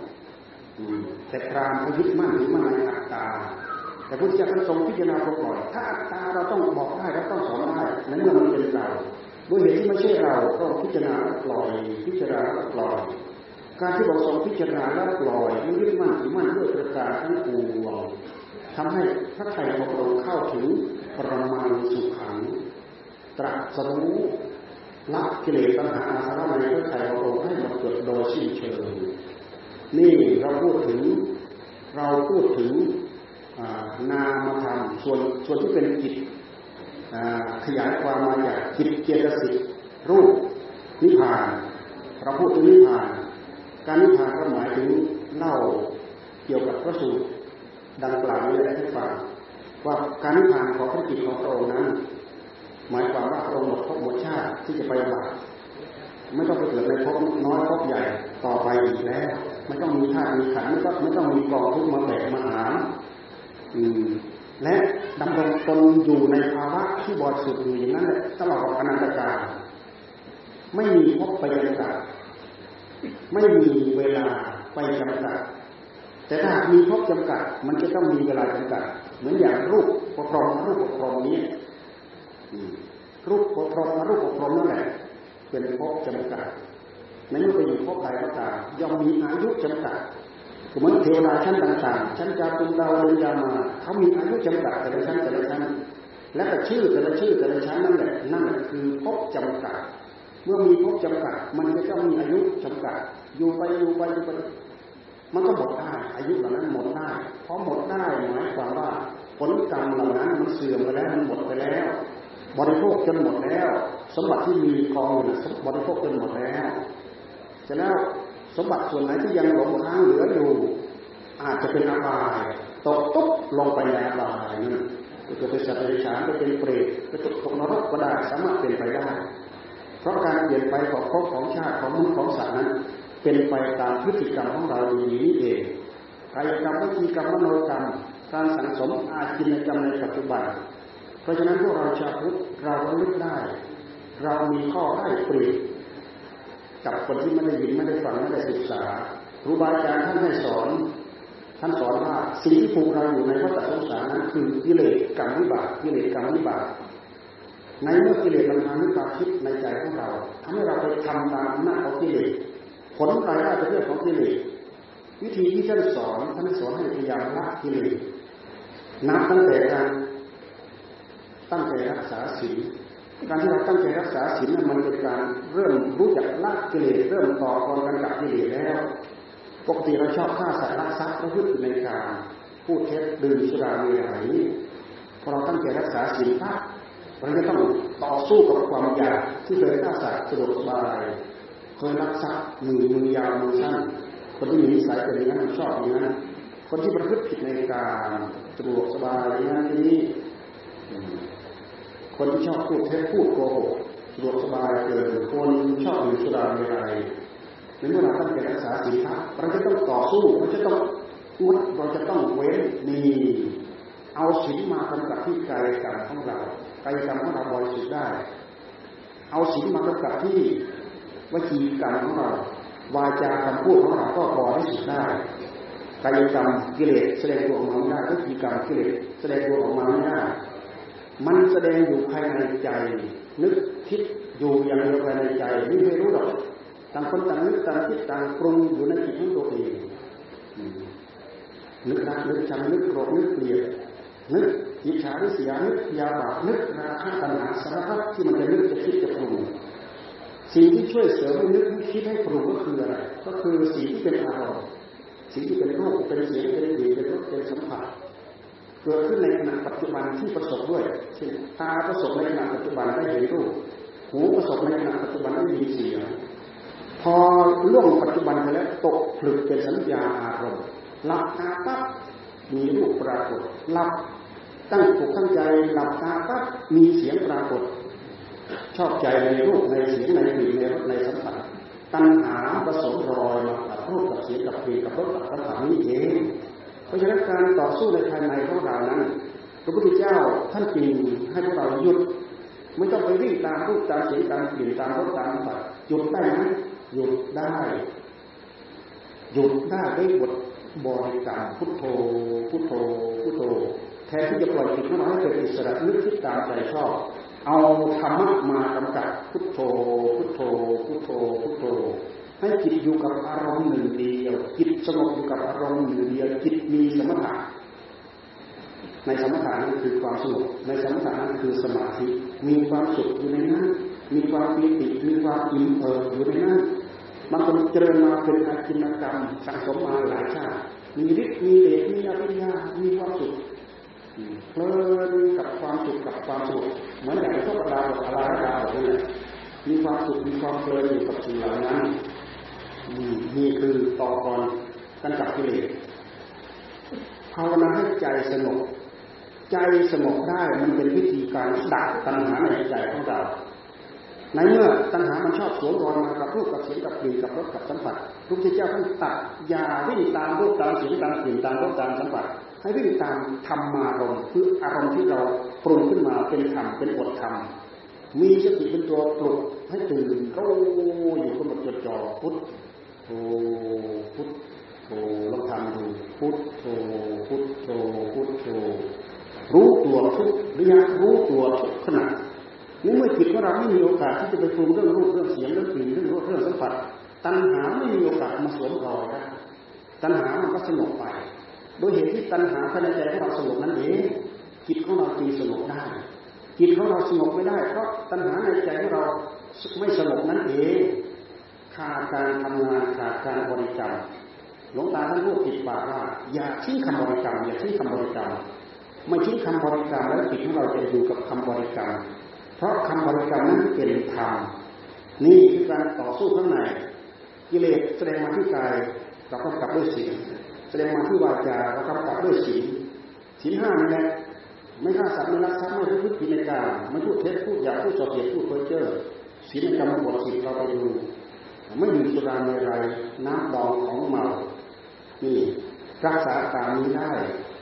แต่พรามเขายึดมั่นถือมั่นในอัตตา แต่พุทธเจ้าท่านทรงพิจารณาปลงปล่อย ถ้าอัตตาเราต้องบอกได้เราต้องสอนได้ในเมื่อมันเป็นเราด้วยเหตุที่ไม่ใช่เราก็พิจารณาปล่อย พิจารณาปล่อย การที่เราทรงพิจารณาแล้วปล่อยไม่ยึดมั่นถือมั่นด้วยประการทั้งปวงทำให้พระไตรของพระองค์เข้าถึง ปรมาณสุขัง ตรัสรู้ละกิเลสปัญหาอาสวะในพระไตรของพระองค์ให้หมดเกิดโดยสิ้นเชิงนี่เราพูดถึงเราพูดถึงนามธรรมส่วนส่วนที่เป็นจิตขยายความมาจากจิตเจตสิกรูปนิพพานเราพูดถึงนิพพาน การนิพพานก็หมายถึงเล่าเกี่ยวกับพระสูตรดังกล่าวนี้ให้ฟัง ว่าการนิพพานของพระจิตของพระองค์นั้น หมายความว่าพระองค์หมดภพหมดชาติที่จะไปบัตไม่ต้องไปเกิดในภพน้อยภพใหญ่ต่อไปอีกแล้วไม่ต้องมีธาตุมีขันไม่ต้องไม่ต้องมีกองทุกมาแบกมาหามและดำรงตนอยู่ในภาวะที่บริสุทธิ์อยู่อย่างนั้นตลอดอนันตกาลไม่มีพบไปจำกัดไม่มีเวลาไปจำกัดแต่ถ้ามีพบจำกัด มันจะต้องมีเวลาจำกัด เหมือนอย่างรูปปกครองรูปปกครองนี้รูปปกครองรูปปกครองนั่นแหละเป็นพบจำกัดในเมื่อไปอยู่พใดก็ตามย่อมมีอายุจำกัดเหมือนเทวดาชั้นต่างๆชั้นจาตุดาวเรืยามาเขามีอายุจำกัดแต่ละชั้นแต่ละชั้นและแต่ชื่อแต่ละชื่อแต่ละชั้นนั่นแหละนั่นคือพบจำกัดเมื่อมีพบจำกัดมันก็ต้องมีอายุจำกัดอยู่ไปอยู่ไปอยู่ไป มันก็หมดได้อายุเหล่านั้นหมดได้เพราะหมดได้หมายความว่าผลกรรมเหล่านั้นมันเสื่อมไปแล้วมันหมดไปแล้ว บริโภคจนหมดแล้ว สมบัติที่มีกองอยู่บริโภคจนหมดแล้วเสร็จแล้วสมบัติส่วนไหนที่ยังหลงค้างเหลืออยู่ อาจจะเป็นอบายตกตุ๊บลงไปในอบายนั่นจะเป็นสัตว์เดรัจฉานจะเป็นเปรตจะตกนรกก็ได้สามารถเป็นไปได้ เพราะการเปลี่ยนไปของภพของชาติของมนุษย์ของสัตว์นั้น เป็นไปตามพฤติกรรมของเราดีนี้เองกายกรรมวิจีกรรมมโนกรรม การสังสมอาชีพกรรมในปัจจุบัน เพราะฉะนั้นพวกเราชาวพุทธเราระลึกได้ เรามีข้อได้เปรียบกับคนที่ไม่ได้ยินไม่ได้ฟังไม่ได้ศึกษาครูบาอาจารย์ท่านให้สอน ท่านสอนว่าสิ่งที่ผูกเราอยู่ในวัฏสงสารนั้นคือกิเลสกรรมวิบากกิเลสกรรมวิบากในเมื่อกิเลสมันทำให้ความคิดในใจของเราทำให้เราไปทำตามหน้าของกิเลส ผลรายได้เป็นเรื่องของกิเลสวิธีที่ท่านสอนท่านสอนให้พยายามละกิเลสนับตั้งแต่การตั้งใจรักษาศีลการที่เราตั้งใจรักษาศีลมันเป็นการเริ่มรู้จักละกิเลสเริ่มต่อกรกันกับกิเลสแล้ว ปกติเราชอบฆ่าสัตว์รักทรัพย์ประพฤติในการพูดเท็จดื่มสุราเมรัยพอเราตั้งใจรักษาศีลพระเราจะต้องต่อสู้กับความอยากที่เคยฆ่าสัตว์สะดวกสบาย เคยรักทรัพย์มือมือยาวมือสั้นคนที่มีนิสัยเป็นอย่างนั้นชอบอย่างนั้นคนที่ประพฤติผิดในการสะดวกสบายอย่างนั้นนี้คนที่ชอบพูดเท็จพูดโกหกสะดวกสบายเกินคนชอบอยู่สุราเมรัยในเมื่อเราตั้งใจรักษาศีลพระเราจะต้องต่อสู้เราจะต้องงดเราจะต้องเว้นมีเอาศีลมากำกับที่กายกรรมของเรากายกรรมของเราบริสุทธิ์ได้ เอาศีลมากำกับที่ วจีกรรมของเรา วาจาคำพูดของเราก็บริสุทธิ์ได้กายกรรมกิเลสแสดงตัวออกมาไม่ได้วิจีกรรมกิเลสแสดงตัวออกมาไม่ได้มันแสดงอยู่ภายในใจ นึกคิดอยู่อย่างเดียวภายในใจนี่ไม่รู้หรอกต่างคนต่างนึกต่างคิดต่างปรุงอยู่ในจิตของตัวเองนึกรักนึกชังนึกโกรธนึกเกลียดนึกอิจฉาริษยานึกยาบาปนึกราคะตัณหาสารพัดที่มันจะนึกจะคิดจะปรุง สิ่งที่ช่วยเสริมให้นึกให้คิดให้ปรุงก็คืออะไร ก็คือสิ่งที่เป็นอารมณ์สิ่งที่เป็นรูปเป็นเสียงเป็นกลิ่นเป็นรสเป็นสัมผัสเกิดขึ้นในขณะปัจจุบันที่ประสบด้วยเช่นตาประสบในขณะปัจจุบันได้เห็นรูปหูประสบในขณะปัจจุบันได้ยินเสียงพอล่วงปัจจุบันไปแล้วตกผลึกเป็นสัญญาอารมณ์หลับตาปั๊บมีรูปปรากฏหลับตั้งอกตั้งใจหลับตาปั๊บมีเสียงปรากฏ ชอบใจในรูปในเสียงในกลิ่นในรสในสัมผัสตัณหาผสมรอยมากับรูปกับเสียงกับกลิ่นกับรสกับสัมผัสนี้เองเพราะฉะนั้นการต่อสู้ในภายในของเรานั้นพระพุทธเจ้าท่านจึงให้พวกเราหยุดไม่ต้องไปวิ่งตามรูปตามเสียงตามกลิ่นตามรสตามสัมผัสหยุดได้ไหมหยุดได้ หยุดได้ด้วยบทบริกรรมพุทโธพุทโธพุทโธแทนที่จะปล่อยจิตของเราให้เกิดอิสระนึกคิดตามใจชอบ เอาธรรมะมากำกับพุทโธ พุทโธ พุทโธ พุทโธ ให้จิตอยู่กับอารมณ์หนึ่งเดียว จิตสงบอยู่กับอารมณ์หนึ่งเดียว จิตมีสมถะ ในสมถะนั้นคือความสงบ ในสมถะนั้นคือสมาธิ มีความสุขอยู่ในนั้น มีความปีติ มีความอิ่มเอิบอยู่ในนั้นบางคนเจริญมาเป็นอาชีนกรรมสังสมมาหลายชาติ มีฤทธิ์ มีเดชมีอภิญญา มีความสุข เพลินกับความสุขกับความสุขเหมือนอย่างพวกดาวกับอาราดาวแบบนี้มีความสุขมีความเพลินอยู่กับสิ่งเหล่านั้นนี่คือต่อกรกันกับกิเลสภาวนาให้ใจสงบใจสงบได้มันเป็นวิธีการดับตัณหาในใจของเราในเมื่อตัณหามันชอบสวมรอยมากับรูปกับเสียงกับกลิ่นกับรสกับสัมผัสพระพุทธเจ้าท่านตัดอย่าวิ่งตามรูปตามเสียงตามกลิ่นตามรสตามสัมผัส ให้วิ่งตามธรรมารมณ์คืออารมณ์ที่เราปรุงขึ้นมาเป็นธรรมเป็นบทธรรมมีสติเป็นตัวปลุกให้ตื่นรู้อยู่กับหมดจดจ่อพุทธโธพุทธโธลองทำดูพุทธโธพุทธโธพุทธโธรู้ตัวทุกระยะรู้ตัวทุกขณะนี่เมื่อจิตของเราไม่มีโอกาสที่จะไปปรุงเรื่องรูปเรื่องเสียงเรื่องกลิ่นเรื่องรสเรื่องสัมผัสตัณหาไม่มีโอกาสมาสวมรอยได้ตัณหามันก็สงบไป โดยเหตุที่ตัณหาภายในใจของเราสงบนั่นเองจิตของเราจึงสงบได้ จิตของเราสงบไม่ได้ เพราะตัณหาในใจของเราไม่สงบนั่นเองขาดการทำงานขาดการบริกรรมหลวงตาท่านพูดติดปากว่าอย่าทิ้งคำบริกรรมอย่าทิ้งคำบริกรรมไม่ทิ้งคำบริกรรมแล้วจิตของเราจะอยู่กับคำบริกรรม เพราะคำบริกรรมนั้นเป็นธรรมนี่คือการต่อสู้ข้างในกิเลสแสดงมาที่กายเรากำกับด้วยศีลแสดงมาที่วาจาเรากำกับด้วยศีลศีลห้านี่แหละไม่ฆ่าสัตว์ไม่ลักทรัพย์ไม่พูดผิดในการไม่พูดเท็จพูดหยาพูดส่อเสียดพูดเพ้อเจ้อศีลในกรรมบทศีลเราไปดูไม่มีสุราในไรน้ำดองของเมานี่รักษาตามนี้ได้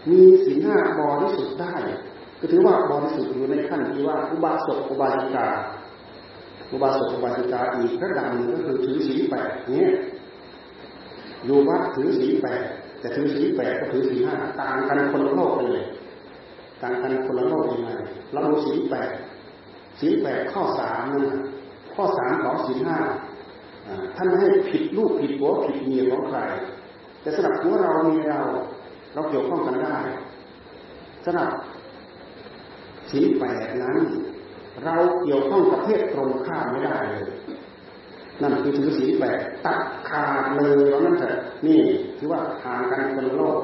มีศีลห้าบริสุทธิ์ได้ ก็ถือว่าบริสุทธิ์อยู่ในขั้นที่ว่าอุบาสกอุบาสิกาอุบาสกอุบาสิกาอีกระดับหนึ่งก็คือถือศีลแปดเนี่ยอยู่วัดถือศีลแปด แต่ถือศีแปดก็ถือศีห้าต่างกันคนละโลกไปเลย ต่างกันคนละโลกยังไงเราดูศีแปดศีแปดข้อสามนั่นข้อสามของศีห้าท่านไม่ให้ผิดลูกผิดหัวผิดเมียของใคร แต่สำหรับหัวเรามีเรา เราเกี่ยวข้องกันได้สำหรับศีแปดนั้น เราเกี่ยวข้องกับเพศตรงข้ามไม่ได้เลย นั่นคือถือศีลแปดตัดขาดเลยเพราะนั้นเถอะนี่ถือว่าห่างกันเป็นโลก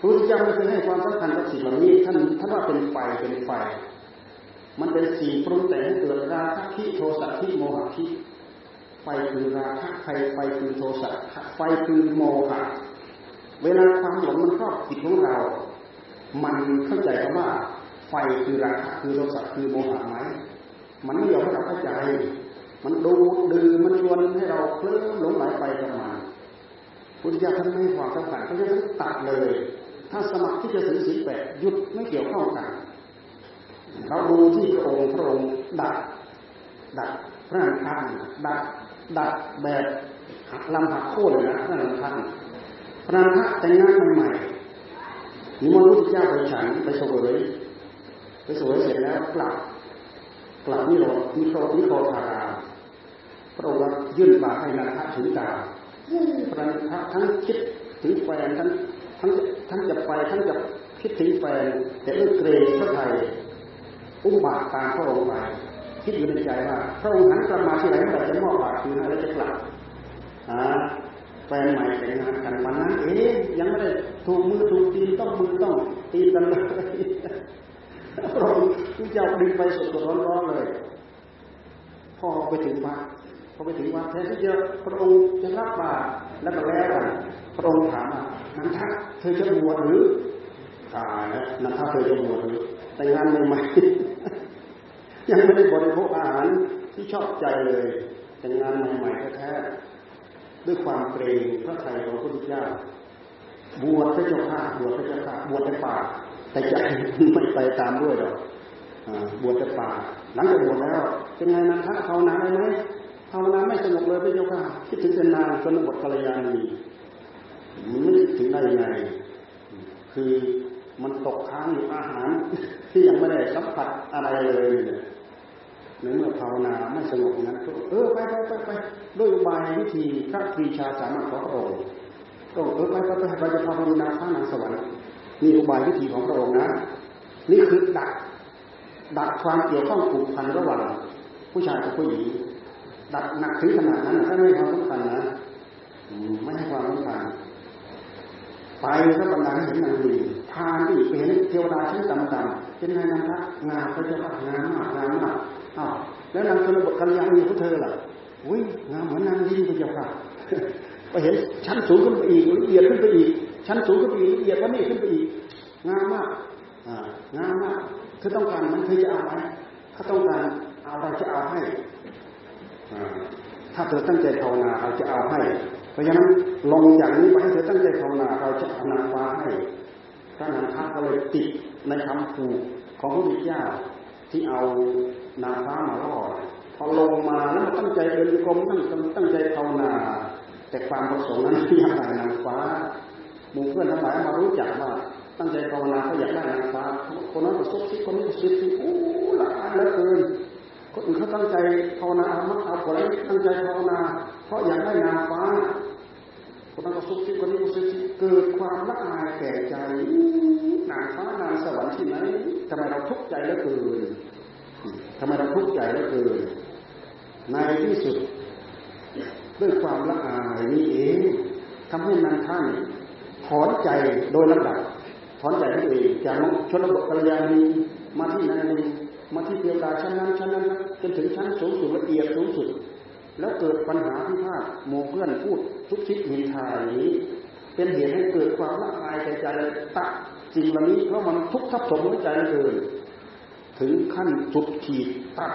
พระพุทธเจ้าไม่เคยให้ความสำคัญกับสิ่งเหล่านี้ท่านท่านว่าเป็นไฟเป็นไฟ มันเป็นสิ่งปรุงแต่งให้เกิดราคะที่โทสะที่โมหะที่ไฟคือราคะไฟไฟคือโทสะไฟคือโมหะเวลาความหลงมันครอบจิตของเรา มันเข้าใจคำว่า ไฟคือราคะคือโทสะคือโมหะไหมมันไม่ยอมให้เราเข้าใจ มันดูดื้อมันชวนให้เราเคลิ้มหลงไหลไปกับมันพุทธเจ้าท่านไม่ให้ความสำคัญเขาจะตัดเลย ถ้าสมัครที่จะถือศีลแปดหยุดไม่เกี่ยวข้องกันเราดูที่พระองค์พระองค์ดัดดัดพระนันทานดัดดัดแบบลำหักโค่นนะพระนันทานพระนันทะแต่งงานใหม่ๆนิมนต์พระเจ้าไปฉันไปสวยไปสวยเสร็จแล้วกลับกลับนิโรธนิโรธนิโรธารา พระองค์ยื่นบาให้นันทะถึงตาพระนัทะทั้งคิดถึงแฟนทั้งทั้งทั้งจะไปทั้งจะคิดถึงแฟนแต่เอื้อเกรงพระไทยอุ้มบาตามพระองค์ไปคิดอยู่ในใจว่าพระองค์หันกลับมาที่ไหนเมื่อจะมอบบาตคืนแล้วจะกลับแฟนใหม่แต่งงานกันวันนั้นเอ๊ยยังไม่ได้ถูกมือถูกตีนต้องมือต้องตีนกันเลยพระองค์เจ้าดึงไปสดๆร้อนๆเลย พอไปถึงวัด พอไปถึงวัดแทนที่จะพระองค์จะรับบาตรแล้วก็แล้วกันพระองค์ถามนันทะเธอจะบวชหรือตายแล้วนันทะเธอจะบวชหรือแต่งงานใหม่ๆยังไม่ได้บริโภคอาหารที่ชอบใจเลย แต่งงานใหม่ๆแท้ๆด้วยความเกรงพระทัยของพระพุทธเจ้าบวชพระเจ้าข้าบวชพระเจ้าข้าบวชในป่าแต่ใจไม่ไปตามด้วยหรอกบวชในป่าหลังจากบวชแล้วเป็นไงนันทะภาวนาได้ไหม ภาวนาไม่สนุกเลยพระเจ้าค่ะคิดถึงเป็นนางชนบทกัลยาณีมันไม่ถึงได้ยังไง คือมันตกค้างอยู่อาหาร ที่ยังไม่ได้สัมผัสอะไรเลยในเมื่อภาวนาไม่สงบนั้นเออไปไปไปไปด้วยอุบายวิธีพระปรีชาสามารถของพระองค์ก็เออไปไปไปเราจะภาวนาพระนางสวรรค์นี่อุบายวิธีของพระองค์นะ นี่คือดักดักความเกี่ยวข้องผูกพันระหว่างผู้ชายกับผู้หญิง ดักหนักถึงขนาดนั้นถ้าไม่ความสำคัญนะไม่ให้ความสำคัญไปก็บรรดาเห็นนางดีพาที่ไปเห็นเทวดาชั้นต่ำๆเป็นไงนางพระงามพระเจ้าค่ะงามมากงามมากอ้าวแล้วนางชนบทกัลยาณีของเธอล่ะอุ้ยงามเหมือนนางดีพระเจ้าค่ะไปเห็นชั้นสูงขึ้นไปอีกละเอียดขึ้นไปอีก ชั้นสูงขึ้นไปอีกละเอียดว่านี่ขึ้นไปอีกงามมากอ่างามมากเธอต้องการมันเธอจะเอาไหมถ้าต้องการเอาเราจะเอาให้ ถ้าเธอตั้งใจภาวนาเราจะเอาให้ เพราะฉะนั้นลงอย่างนี้ไปให้เธอตั้งใจภาวนาเราจะเอานางฟ้าให้พระนันทาก็เลยติดในคำผูกของพระพุทธเจ้าที่เอานางฟ้ามาล่อพอลงมาแล้วตั้งใจเดินกรมตั้งตั้งใจภาวนา แต่ความประสงค์นั้นที่อยากได้นางฟ้าหมู่เพื่อนทั้งหลายมารู้จักว่าตั้งใจภาวนาเขาอยากได้นางฟ้าคนนั้นก็ซุบซิบคนนี้ก็ซุบซิบโอ้หลายเหลือเกิน คนอื่นเขาตั้งใจภาวนาเอามาเอาผลตั้งใจภาวนา เพราะอยากได้นางฟ้าคนนั้นก็ซุบซิบคนนี้ก็ซุบซิบเกิดความละอายแก่ใจนางฟ้านางสวรรค์ที่ไหนทำไมเราทุกข์ใจเหลือเกินทำไมเราทุกข์ใจเหลือเกินในที่สุดด้วยความละอายนี้เองทำให้นางท่านถอนใจโดยลำดับถอนใจตัวเองจากชนบทกัลยาณีมาที่นาง มาที่เทวดาชั้นนั้นชั้นนั้นจนถึงชั้นสูงสุดละเอียดสูงสุด แล้วเกิดปัญหาพิพาทโมเพื่อนพูดทุกชิดมินทาอย่างนี้ เป็นเหตุให้เกิดความละอายใจใจตัดสิ่งเหล่านี้เพราะมันทุกข์ทับถมหัวใจเกินถึงขั้นสุดขีดตัด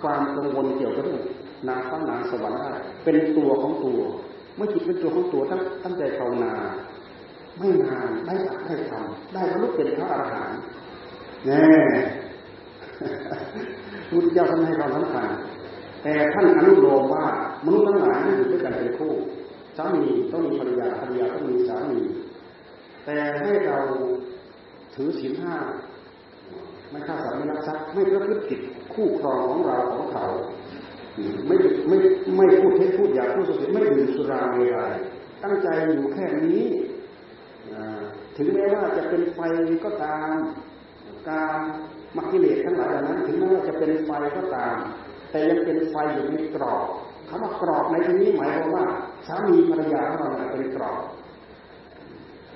ความกังวลเกี่ยวกับเรื่องนางฟ้านางสวรรค์ได้เป็นตัวของตัว เมื่อจิตเป็นตัวของตัวตั้งตั้งใจภาวนาไม่นานได้อัดได้ทำได้บรรลุเป็นพระอรหันต์แน่ พุทธเจ้าท่านให้ความสำคัญแต่ท่านอนุโลมว่ามนุษย์ทั้งหลายที่อยู่ด้วยกันเป็นคู่สามีต้องมีภรรยาภรรยาต้องมีสามี แต่ให้เราถือศีลห้าไม่ฆ่าสัตว์ไม่ลักทรัพย์ไม่ประพฤติผิดคู่ครองของเราของเขาไม่ไม่ไม่พูดเท็จพูดหยากพูดสุดไม่ดื่มสุราเมรัยตั้งใจอยู่แค่นี้ถึงแม้ว่าจะเป็นไฟก็ตามการ มักกิเลสทั้งหลายเหล่านั้น ถึงแม้ว่าจะเป็นไฟก็ตาม แต่ยังเป็นไฟอยู่ในกรอบคำว่ากรอบในที่นี้หมายความว่าสามีภรรยาของเราเป็นกรอบ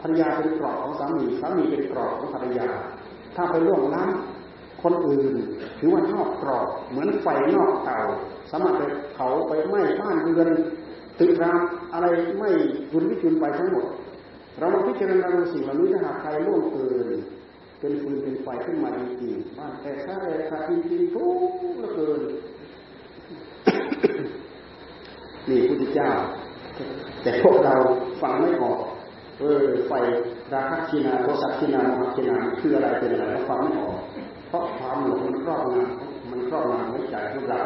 ภรรยาเป็นกรอบของสามีสามีเป็นกรอบของภรรยา ถ้าไปล่วงล้ำคนอื่นถือว่านอกกรอบเหมือนไฟนอกเตาสามารถไปเผาไปไหม้บ้านเรือนตึกรามอะไรไม่ยุนวิจุนไปทั้งหมด เรามาพิจารณาดูสิ่งเหล่านี้ถ้าหากใครล่วงเกิน เป็นฟืนเป็นไฟขึ้นมาจริงๆบ้านแต่ถ้าอะไรขาดจริงๆทุกข์เหลือเกินนี่พุทธเจ้า แต่พวกเราฟังไม่ออกเออไฟราคะชินาโทสัชินาโมหชินาคืออะไรเป็นอะไรเราฟังไม่ออกเพราะความหลงมันครอบงำมันครอบงำหัวใจของเรา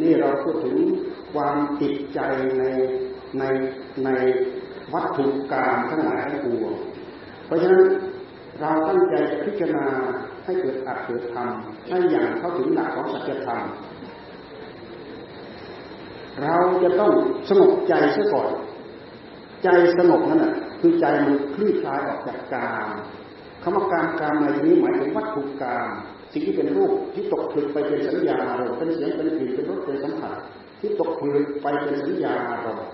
นี่เราพูดถึงความติดใจในในในวัตถุกรรมทั้งหลายทั้งปวงเพราะฉะนั้น เราตั้งใจพิจารณาให้เกิดอัตเกิดธรรมให้อย่างเข้าถึงหลักของสัจธรรมเราจะต้องสงบใจเสียก่อน ใจสงบนั่นแหะคือใจมันคลี่คลายออกจากกามคำว่าการกามในนี้หมายถึงวัตถุกรรมสิ่งที่เป็นรูปที่ตกผลึกไปเป็นสัญญาอารมณ์เป็นเสียงเป็นกลิ่นเป็นรสเป็นสัมผัสที่ตกผลึกไปเป็นสัญญาอารมณ์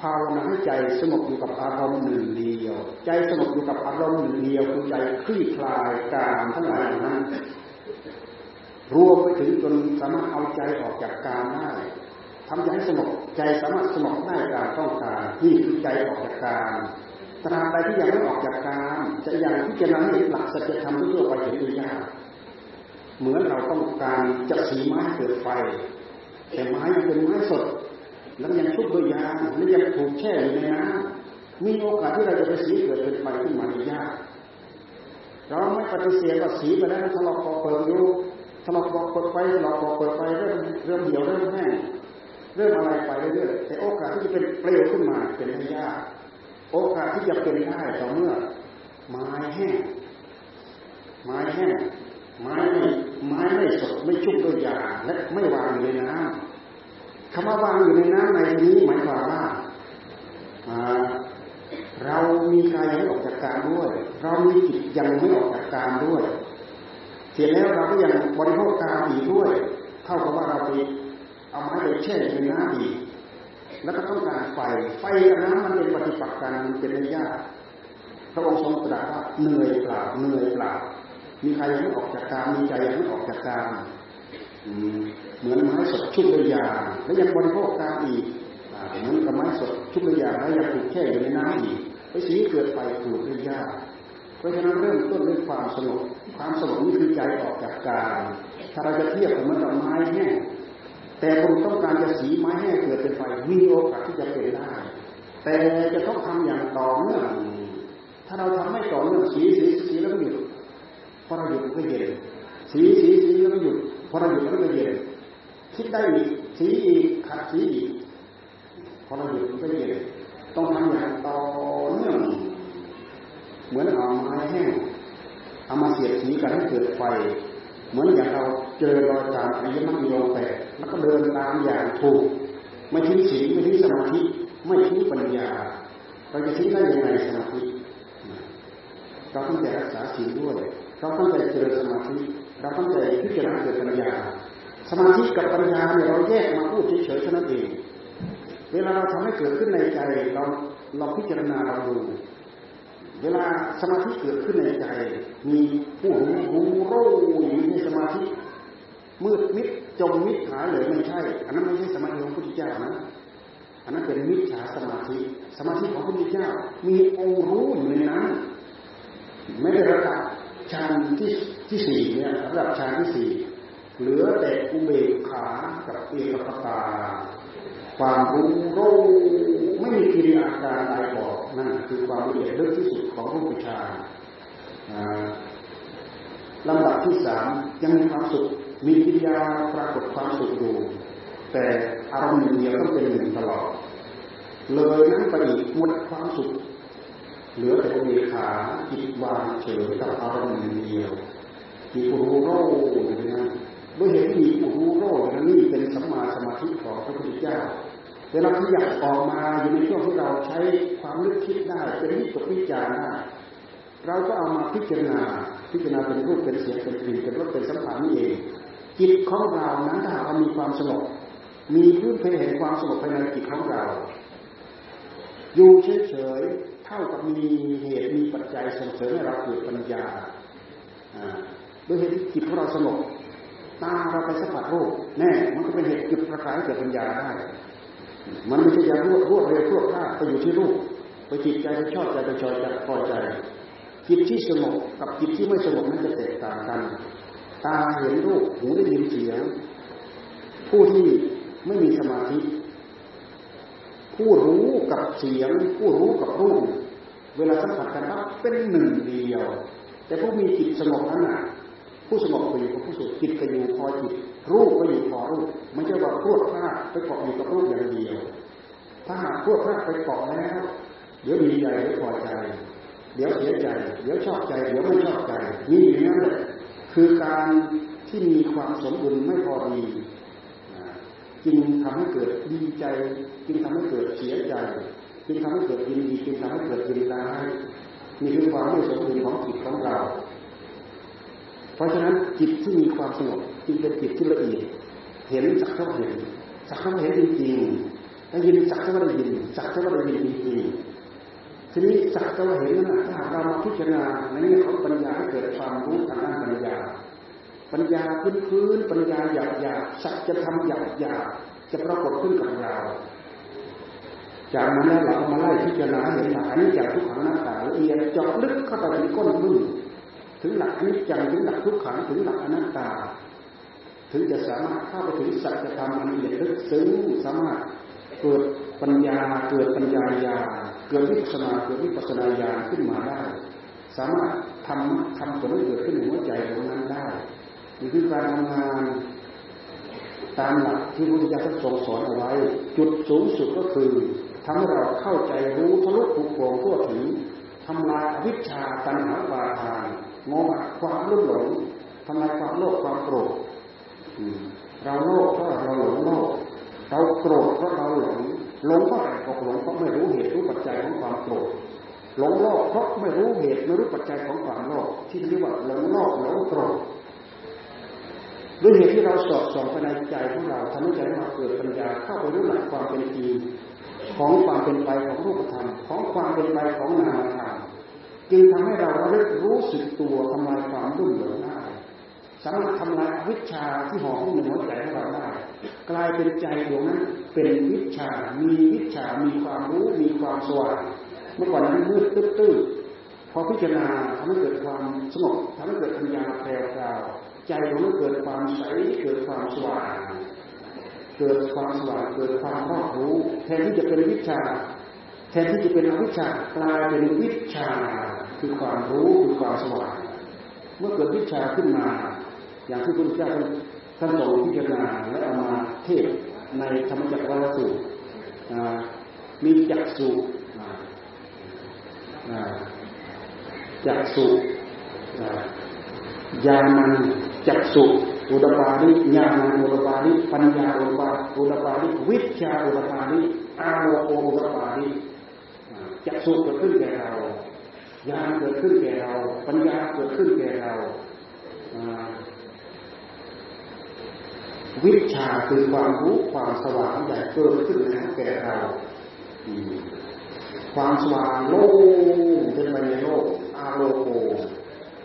ภาวนาให้ใจสงบอยู่กับอารมณ์หนึ่งเดียว ใจสงบอยู่กับอารมณ์หนึ่งเดียวคือใจคลี่คลายกามทั้งหลายนั้น รวมไปถึงจนสามารถเอาใจออกจากกามได้ทำใจสงบใจสามารถสงบได้ตามต้องการนี่คือใจออกจากกามตราบใดที่ยังไม่ออกจากกามจะยังพิจารณาเห็นหลักสัจธรรมทั่วไปเห็นได้ยากเหมือนเราต้องการจะสีไม้เกิดไฟ แต่ไม้ยังเป็นไม้สด แล้วยังชุบด้วยยาแล้วยังถูกแช่อยู่ในน้ำมีโอกาสที่เราจะไปสีเกิดเป็นไฟขึ้นมาได้ยากเราไม่ปฏิเสธว่าสีไปแล้วถ้าเราพอเปิดดูถ้าเราบอกเปิดไฟเราพอเปิดไฟเริ่มเริ่มเหี่ยวเริ่มแห้งเริ่มอะไรไปเรื่อยๆแต่โอกาสที่จะเป็นเปลวขึ้นมาเป็นไม่ยากโอกาสที่จะเป็นได้ต่อเมื่อ ไม้แห้งไม้แห้งไม้ไม่ไม้ไม่สดไม่ชุบด้วยยาและไม่วางอยู่ในน้ำ คำว่าวางอยู่ในน้ำในนี้หมายความว่าเรามีกายยังไม่ออกจากการด้วย เรามีจิตยังไม่ออกจากการด้วย เสร็จแล้วเราก็ยังบริโภคกามอีกด้วย เท่ากับว่าเราไปเอาไม้ไปแช่ในน้ำอีกแล้วก็ต้องการไฟ ไฟกับน้ำมันเป็นปฏิปักษ์กันมันเป็นระยะพระองค์ทรงตรัสว่าเหนื่อยเปล่าเหนื่อยเปล่ามีใครยังไม่ออกจากการมีใจยังไม่ออกจากการ เหมือนไม้สดชุบด้วยยาแล้วยังบริโภคกามอีกเหมือนกับไม้สดชุบด้วยยาแล้วยังถูกแช่อยู่ในน้ำอีกไปสีเกิดไฟถูกด้วยยาเพราะฉะนั้นเริ่มต้นด้วยความสงบความสงบนี่คือใจออกจากการถ้าเราจะเทียบกับมันกับไม้แห้งแต่คุณต้องการจะสีไม้ให้งเกิดเป็นไฟมีโอกาสที่จะเป็นได้ แต่จะต้องทำอย่างต่อเนื่องถ้าเราทำไม่ต่อเนื่องสีสีสีแล้วหยุดพอเราหยุดก็เย็นสีสีสีแล้วหยุด พอเราหยุดก็เย็นคิดได้อีกสีอีกขัดสีอีกพอเราหยุดก็เย็นต้องทำอย่างต่อเนื่องเหมือนเอาไม้แห้งเอามาเสียดสีกันให้เกิดไฟ เหมือนอย่างเราเจอรอยตามอริยมรรคโยแปดแล้วก็เดินตามอย่างถูก ไม่ทิ้งศีลไม่ทิ้งสมาธิไม่ทิ้งปัญญา เราจะทิ้งได้ยังไงสมาธิเราต้องใจรักษาศีลด้วย เราต้องใจเจริญสมาธิ เราต้องใจพิจารณาเกิดปัญญา สมาธิกับปัญญาเนี่ยเราแยกมาพูดเฉยๆเท่านั้นเอง เวลาเราทำให้เกิดขึ้นในใจ เราเราพิจารณาเราดู เวลาสมาธิเกิดขึ้นในใจ มีผู้หูหูรู้อยู่ในสมาธิมืดมิดจมมิดหายเลยไม่ใช่ อันนั้นไม่ใช่สมาธิของพระพุทธเจ้านะ อันนั้นเป็นมิจฉาสมาธิ สมาธิของพระพุทธเจ้า มีองค์รู้อยู่ในนั้นไม่ได้ระดับฌานที่ ที่สี่เนี่ยระดับฌานที่สี่เหลือแต่อุเบกขากับเอกคตา ความรู้รู้ไม่มีกิริยาการใดบอกนั่นคือความละเอียดลึกที่สุดของรูปฌานลำดับที่สามยังมีความสุขมีกิริยาปรากฏความสุขอยู่แต่อารมณ์เดียวต้องเป็นหนึ่งตลอด เลยนั้นไปอีกหมดความสุขเหลือแต่อุเบกขาจิตวางเฉยกับอารมณ์เดียว มีผู้รู้โรอยู่นั้นด้วยเหตุที่มีผู้รู้โรนั้นนี่เป็นสัมมาสมาธิของพระพุทธเจ้าเวลาขยับออกมาอยู่ในช่วงที่เราใช้ความนึกคิดได้เป็นวิตกวิจารได้เราก็เอามาพิจารณาพิจารณาเป็นรูปเป็นเสียงเป็นกลิ่นเป็นรสเป็นสัมผัสนี่เองจิตของเรานั้นถ้าเรามีความสงบมีพื้นเพแห่งความสงบภายในจิตของเรา อยู่เฉยๆเท่ากับมีเหตุมีปัจจัยส่งเสริมให้เราเกิดปัญญา ดยเหตุที่จิตของเราสงบตาเราไปสัมผัสรูปแน่มันก็เป็นเหตุจุดประกายเกิดปัญญาได้ มันไม่ใช่ยารวดรวดเร็วรวดข้าไปอยู่ที่รูปไปจิตใจไปชอบใจไปชอยใจพอใจ จิตที่สงบกับจิตที่ไม่สงบนั้นจะแตกต่างกัน ตาเห็นรูปหูได้ยินเสียง ผู้ที่ไม่มีสมาธิ ผู้รู้กับเสียง ผู้รู้กับรูป เวลาสัมผัสกันปั๊บเป็นหนึ่งเดียว แต่ผู้มีจิตสงบนั้นน่ะ ผู้สงบไปอยู่กับผู้สุขจิตก็อยู่พอจิตรูปก็อยู่พอรูปไม่ใช่ว่าพวดพลาดไปเกาะอยู่กับรูปอย่างเดียว ถ้าหากพวกพระไปเกาะแล้วเดี๋ยวดีใจเดี๋ยวพอใจ เดี๋ยวเสียใจ เดี๋ยวชอบใจ เดี๋ยวไม่ชอบใจ นี่อย่างนั้นแหละคือการที่มีความสมดุลไม่พอดีจึงทำให้เกิดดีใจ จึงทำให้เกิดเสียใจ จึงทำให้เกิดยินดีจึงทำให้เกิดยินร้ายนี่คือความไม่สมดุลของจิตของเรา เพราะฉะนั้นจิตที่มีความสงบจึงเป็นจิตที่ละเอียดเห็นสักเท่าเห็นสักเท่าเห็นจริงๆได้ยินสักเท่าได้ยินสักเท่าได้ยินจริงๆทีนี้สักเท่าเห็นนั้นถ้าเรามาพิจารณาในแง่ของปัญญาเกิดความรู้ทางด้านปัญญา ปัญญาพื้นพื้นปัญญาหยาบหยาบสัจธรรมหยาบหยาบจะปรากฏขึ้นกับเราจากนั้นแล้วเรามาไล่พิจารณาเห็นหลักอนิจจังทุกขังหน้าตาละเอียดเจาะลึกเข้าไปถึงก้นบึ้ง ถึงหลักอนิจจังถึงหลักทุกขังถึงหลักอนัตตา ถึงจะสามารถเข้าไปถึงสัจธรรมอันละเอียดลึกซึ้งสามารถเกิดปัญญาเกิดปัญญาญาเกิดวิปัสนาเกิดวิปัสนาญาขึ้นมาได้ สามารถทำทำผลให้เกิดขึ้นในหัวใจของนั้นได้นี่คือการทำงานตามหลักที่พระพุทธเจ้าทรงสอนเอาไว้ จุดสูงสุดก็คือทำให้เราเข้าใจรู้ทะลุถูกโปร่งทั่วถึงทำลายวิชาตัณหาปาทาน โมหะความรุ่มหลงทำลายความโลภความโกรธเราโลภเพราะเราหลงโลภเราโกรธเพราะเราหลงหลงเพราะอะไรก็หลงเพราะไม่รู้เหตุรู้ปัจจัยของความโกรธหลงโลภเพราะไม่รู้เหตุไม่รู้ปัจจัยของความโลภที่เรียกว่าหลงโลภหลงโกรธด้วยเหตุที่เราสอบส่องภายในใจของเราทำให้ใจเราเกิดปัญญาเข้าไปรู้หลักความเป็นจริงของความเป็นไปของรูปธรรมของความเป็นไปของนามธรรม จึงทำให้เราระลึกรู้สึกตัวทำลายความรุ่มหลงได้สามารถทำลายวิชาที่ห่อหุ้มในหัวใจของเราได้กลายเป็นใจดวงนั้นเป็นวิชา มีวิชา มีความรู้ มีความสว่างเมื่อก่อนนั้นมืดตื้อพอพิจารณาทำให้เกิดความสงบทำให้เกิดปัญญาแปลวใจดวงนั้นเกิดความใส เกิดความสว่าง เกิดความสว่าง เกิดความรอบรู้ แทนที่จะเป็นวิชา แทนที่จะเป็นอวิชากลายเป็นวิชา คือความรู้คือความสว่างเมื่อเกิดวิชาขึ้นมา อย่างที่พระพุทธเจ้าท่านทรงพิจารณาและเอามาเทศในธรรมจักรวาลสูตรมีจักสุจักสุญาณังจักสุอุตปาริญาณอุตปาริปัญญาอุตปาอุตปาริวิชาอุตปาริอาโลโกอุตปาริจักสุเกิดขึ้นแก่เรา ญาณเกิดขึ้นแก่เรา ปัญญาเกิดขึ้นแก่เราวิชาคือความรู้ความสว่างใหญ่เกิดขึ้นแก่เราความสว่างโลกเป็นไปในโลกอาโลโก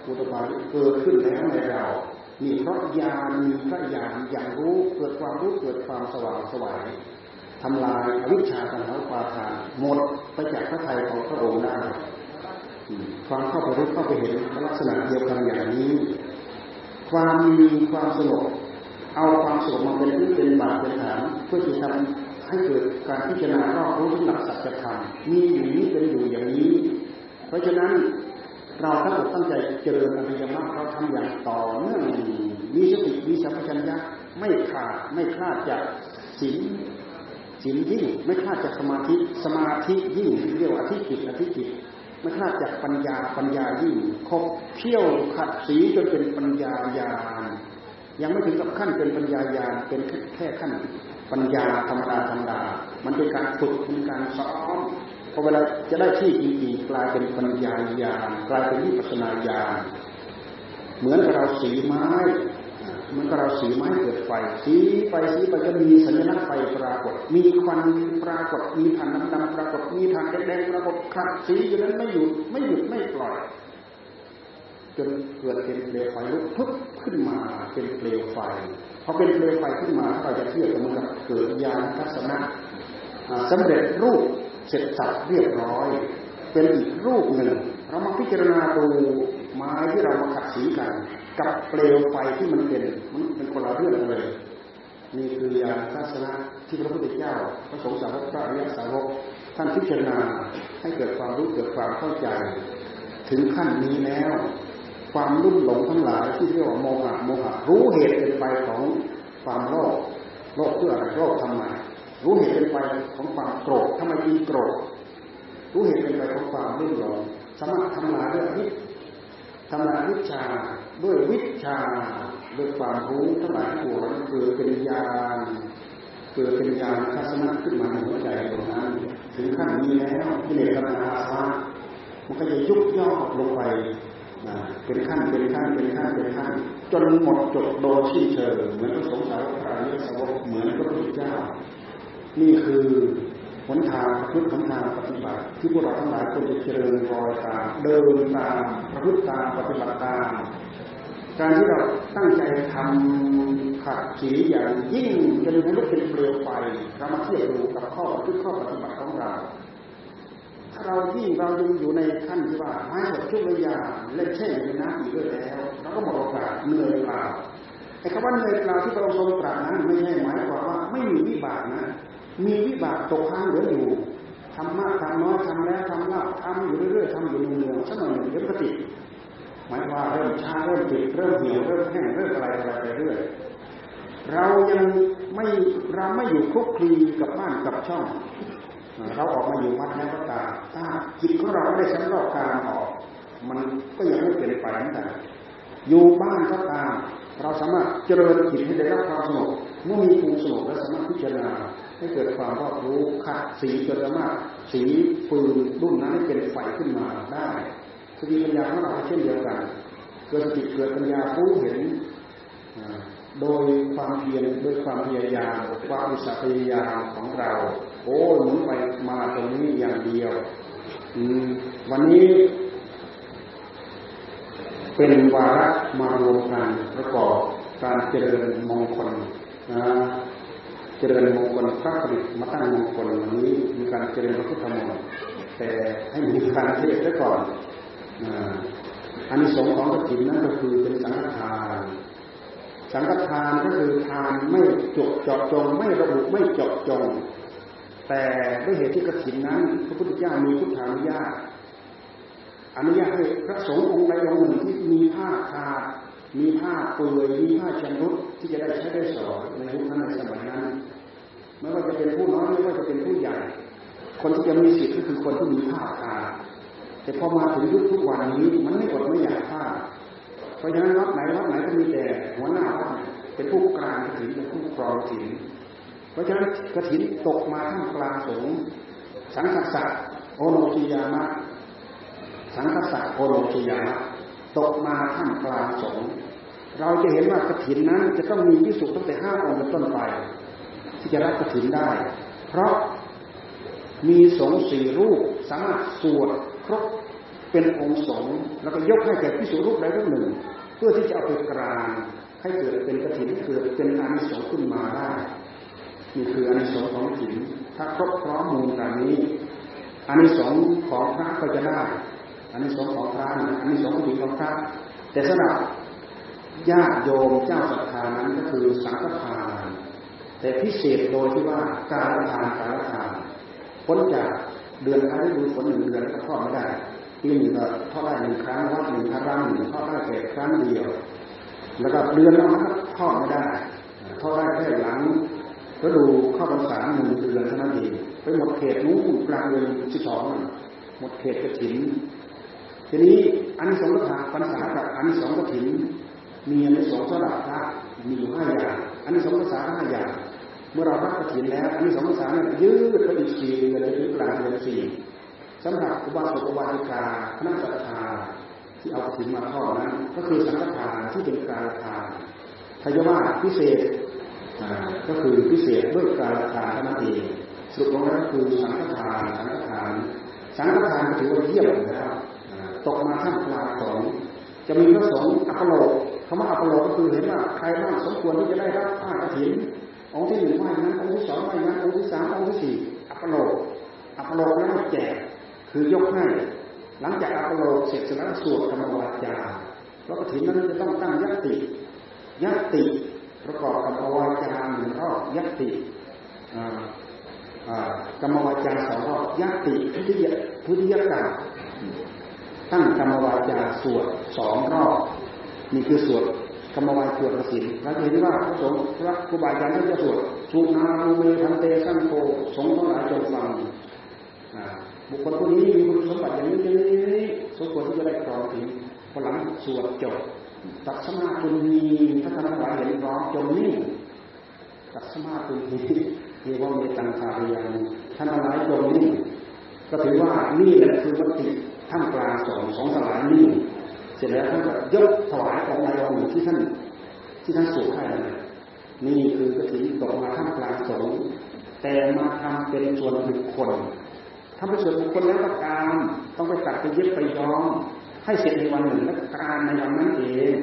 อุตปาเกิดขึ้นแล้วในเรามีพระญาณมีพระญาณอย่างรู้เกิดความรู้เกิดความสว่างสวายทำลายอวิชชาตัณหาปาทานหมดไปจากพระทัยของพระองค์ได้ ความเข้าไปรู้เข้าไปเห็นลักษณะเดียวกันอย่างนี้ ความมีความสงบเอาความสงบมาเป็นพื้นเป็นบาตเป็นฐานเพื่อที่ทำให้เกิดการพิจารณารอบรู้ถึงหลักสัจธรรมมีอยู่นี้เป็นอยู่อย่างนี้ เพราะฉะนั้นเราทั้งหมดตั้งใจเจริญอริยมรรคเราทำอย่างต่อเนื่องมีสติมีสัมปชัญญะไม่ขาดไม่คลาดจากศีลศีลยิ่งไม่คลาดจากสมาธิสมาธิยิ่งเรียกว่าอธิจิตอธิจิต ไม่คลาดจากปัญญาปัญญายิ่งคบเที่ยวขัดสีจนเป็นปัญญาญาณยังไม่ถึงกับขั้นเป็นปัญญาญาณเป็นแค่ขั้นปัญญาธรรมดาธรรมดา มันเป็นการฝึกเป็นการซ้อมพอเวลาจะได้ที่จริงๆกลายเป็นปัญญาญาณกลายเป็นวิปัสนาญาณเหมือนกับเราสีไม้ มือนกับเราสีไม้เกิดไฟ สีไฟสีไปจะมีสัญลักษณ์ไฟปรากฏ มีควันปรากฏ มีฐานน้ำดำปรากฏ มีฐานแดงปรากฏขัดสีอยู่นั้นไม่หยุดไม่หยุดไม่ปล่อย จนเกิดเป็นเปลวไฟลุกพึบขึ้นมาเป็นเปลวไฟพอเป็นเปลวไฟขึ้นมาเราจะเทียบกับมันกับเกิดยานทัศนะสำเร็จรูปเสร็จสับเรียบร้อย เป็นอีกรูปหนึ่ง เรามาพิจารณาดูไม้ที่เรามาขัดสีกัน กับเปลวไฟที่มันเป็นมันเป็นคนละเรื่องเลยนี่คือยานทัศนะที่พระพุทธเจ้าพระสงฆ์สาวกพระอริยสาวกท่านพิจารณาให้เกิดความรู้เกิดความเข้าใจ ถึงขั้นนี้แล้ว ความรุ่มหลงทั้งหลายที่เรียกว่าโมหะโมหะรู้เหตุเป็นไปของความโลภโลภเพื่ออะไรโลภทำไมรู้เหตุเป็นไปของความโกรธทำไมจึงโกรธรู้เหตุเป็นไปของความรุ่มหลงสามารถทำลายด้วยวิ ทำลายวิชาด้วยวิชาด้วยความรู้ทั้งหลายทั้งปวงเกิดเป็นญาณเกิดเป็นญาณทัศนะขึ้นมาในหัวใจตรงนั้น ถึงขั้นนี้แล้วกิเลสกรรมอาสวะมันก็จะยุบย่อลงไปเป็นขั้นเป็นขั้นเป็นขั้นเป็นขั้น จนหมดจดโดยสิ้นเชิงเหมือนพระสงฆ์สาวกอริยสาวกเหมือนพระพุทธเจ้า นี่คือ หนทางพุทธหนทางปฏิบัติ ที่พวกเราทั้งหลายควรจะเจริญรอยตามเดินตามประพฤติตามปฏิบัติตามการที่เราตั้งใจทำขัดขีอย่างยิ่งจนให้ลุกเป็นเปลวไฟเรามาเทียบดูกับข้อพฤติข้อปฏิบัติของเราถ้าเรายิ่งเรายังอยู่ในขั้นที่ว่าไม้สดชุบระยาเล่นเช่นในน้ำอีกด้วยแล้วเราก็หมดโอกาสเหนื่อยเปล่าไอ้คำว่าเหนื่อยเปล่าที่พระองค์ทรงตรัสนั้นไม่ใช่หมายความว่าไม่มีวิบากนะ มีวิบากตกค้างเหลืออยู่ทำมากทำน้อยทำแล้วทำเล่าทำอยู่เรื่อยๆทำอยู่เนืองๆสักหน่อยหนึ่งเดี๋ยวก็ติดหมายว่าเริ่มช้าเริ่มติดเริ่มเหี่ยวเริ่มแห้งเริ่มอะไรอะไรไปเรื่อยเรายังไม่เราไม่อยู่คลุกคลีกับบ้านกับช่อง เราออกมาอยู่วัดแล้วก็ตามถ้าจิตของเราไม่ได้สำรอกการออก มันก็ยังไม่เป็นไปนั่นแหละอยู่บ้านก็ตาม เราสามารถเจริญจิตให้ได้รับความสงบเมื่อมีภูมิสงบและสามารถพิจารณาให้เกิดความรอบรู้ขัดสีจนสามารถสีฟืนรุ่นนั้นเป็นไฟขึ้นมาได้สติปัญญาของเราเช่นเดียวกันเกิดสติเกิดปัญญาผู้เห็นโดยความเพียรโดยความพยายามความอุตสาหพยายามของเรา โอ้หมุนไปมาตรงนี้อย่างเดียว วันนี้ เป็นวาระมารวมกันประกอบการเจริญมงคลนะเจริญมงคลพระผลิตมาตั้งมงคลวันนี้มีการเจริญพระพุทธมนต์แต่ให้มีการเทศไว้ก่อนอันสงของกฐินนั่นก็คือเป็นสังฆทาน สังฆทานก็คือทานไม่จบจาะจงไม่ระบุไม่จาะจงแต่ด้วยเหตุที่กฐินนั้นพระพุทธเจ้ามีพุทธานุญาต อนุญาตให้พระสงฆ์องค์ใดองค์หนึ่งที่มีผ้าขาดมีผ้าเปื่อยมีผ้าชำรุดที่จะได้ใช้ได้สอนในยุคนั้นในสมัยนั้นไม่ว่าจะเป็นผู้น้อยไม่ว่าจะเป็นผู้ใหญ่ คนที่จะมีสิทธิ์ก็คือคนที่มีผ้าขาดแต่พอมาถึงยุคทุกวันนี้มันไม่อดไม่อยากผ้าเพราะฉะนั้นวัดไหนวัดไหนก็มีแต่หัวหน้าวัดเป็นผู้กลางกระถิ่นเป็นผู้ครองกถิ่นเพราะฉะนั้นกระถิ่นตกมาท่ามกลางสงฆ์สังฆสัตโอโนชิยามะ สังฆสัตโอโนชิยาตกมาท่ามกลางสงเราจะเห็นว่ากระถิ่นนั้น จะต้องมีที่สุตั้งแต่ห้าองค์เป็นต้นไป ที่จะรับกระถิ่นได้ เพราะมีสงสี่รูปสามารถสวดครบเป็นองค์สงแล้วก็ยกให้แก่พิสุรูปใดรูปหนึ่ง เพื่อที่จะเอาไปกรานให้เกิดเป็นกระถิ่นเกิดเป็นอานิสงส์ขึ้นมาได้นี่คืออานิสงส์ของกระถิ่นถ้าครบพร้อมมูลการนี้อานิสงส์ของพระก็จะได้ อานิสงส์ของพระอานิสงส์ของพระแต่สำหรับญาติโยมเจ้าศรัทธานั้นก็คือสังฆทาน แต่พิเศษโดยที่ว่าการทานการทานพ้นจากเดือนครั้งดูฝนหนึ่งเดือนก็ทอดไม่ได้ปีหนึ่งก็ทอดได้หนึ่งครั้งวัดหนึ่งครั้งหนึ่งทอดได้แค่ครั้งเดียว แล้วก็เดือนละมันทอดไม่ได้ทอดได้แค่หลังก็ดูข้าพรรษาหนึ่งเดือนเท่านั้นเองไปหมดเขตนู้นกลางเดือนที่สองหมดเขตกระถิ่น ทีนี้อันสองกระถาพรรษากับอันสองกระถินมีอันสองสลับพระมีอยู่ห้าอย่างอันสองภาษาห้าอย่าง เมื่อเรารับกระถินแล้วอันนี้สองภาษาเนี่ยยืดไปอีกสี่เดือนหรือกลางเดือนสี่สำหรับอุบาสกอุบาสิกาคณะสัตยาที่เอากระถินมาทอดนั้น ก็คือสังฆทานที่เป็นการทานทายว่าพิเศษก็คือพิเศษด้วยการทานเท่านั้นเองสรุปลงแล้วคือสังฆทานสังฆทาน สังฆทานถือว่าเยี่ยมนะครับ ตกมาท่ามกลางสองจะมีพระสงฆ์อัปโลกคำว่าอัปโลกก็คือเห็นว่าใครบ้างสมควรที่จะได้รับผ้ากระถินองค์ที่หนึ่งไม่นั้นองค์ที่สองไม่นั้นองค์ที่สามองค์ที่สี่อัปโลกอัปโลกนั้นแจกคือยกให้หลังจากอัปโลกเสร็จแล้วสวดธรรมวาจาพระกระถินนั้นจะต้องตั้งยัตติยัตติประกอบกับวาจาหนึ่งรอบยัตติกรรมวาจาสองรอบยัตติพุทธิยพุทธิยกรรม ตั้งกรรมวาจาสวดสองรอบนี่คือสวดธรรมวายสวดกสินเราเห็นว่าพระสงฆ์พระครูบาอาจารย์ท่านจะสวดสุนารูเมทันเตสังโฆสงฆ์ทั้งหลายจงฟังบุคคลคนนี้มีคุณสมบัติอย่างนี้อย่างนี้สมควรที่จะได้ครองถึงพลังสวดจบตัดสมาคุณมีถ้าท่านสงหลายเห็นร้อมจงนิ่งตัดสมาคุณมีเรียกว่าเมตังคาริยังท่านทั้งหลายจงนิ่งก็ถือว่านี่แหละคือมติ ท่ามกลางสองสองสลายนิ่เสร็จแล้วท่านก็ยกถวายของนายองที่ท่านที่ท่านสวดให้นี่คือกระถิ่นตกมาท่ามกลางสงแต่มาทำเป็นส่วนบุคคลทำเป็นส่วนบุคคลแล้วก็การต้องไปตัดไปเย็บไปย้อมให้เสร็จในวันหนึ่งและการในวันนั้นเอง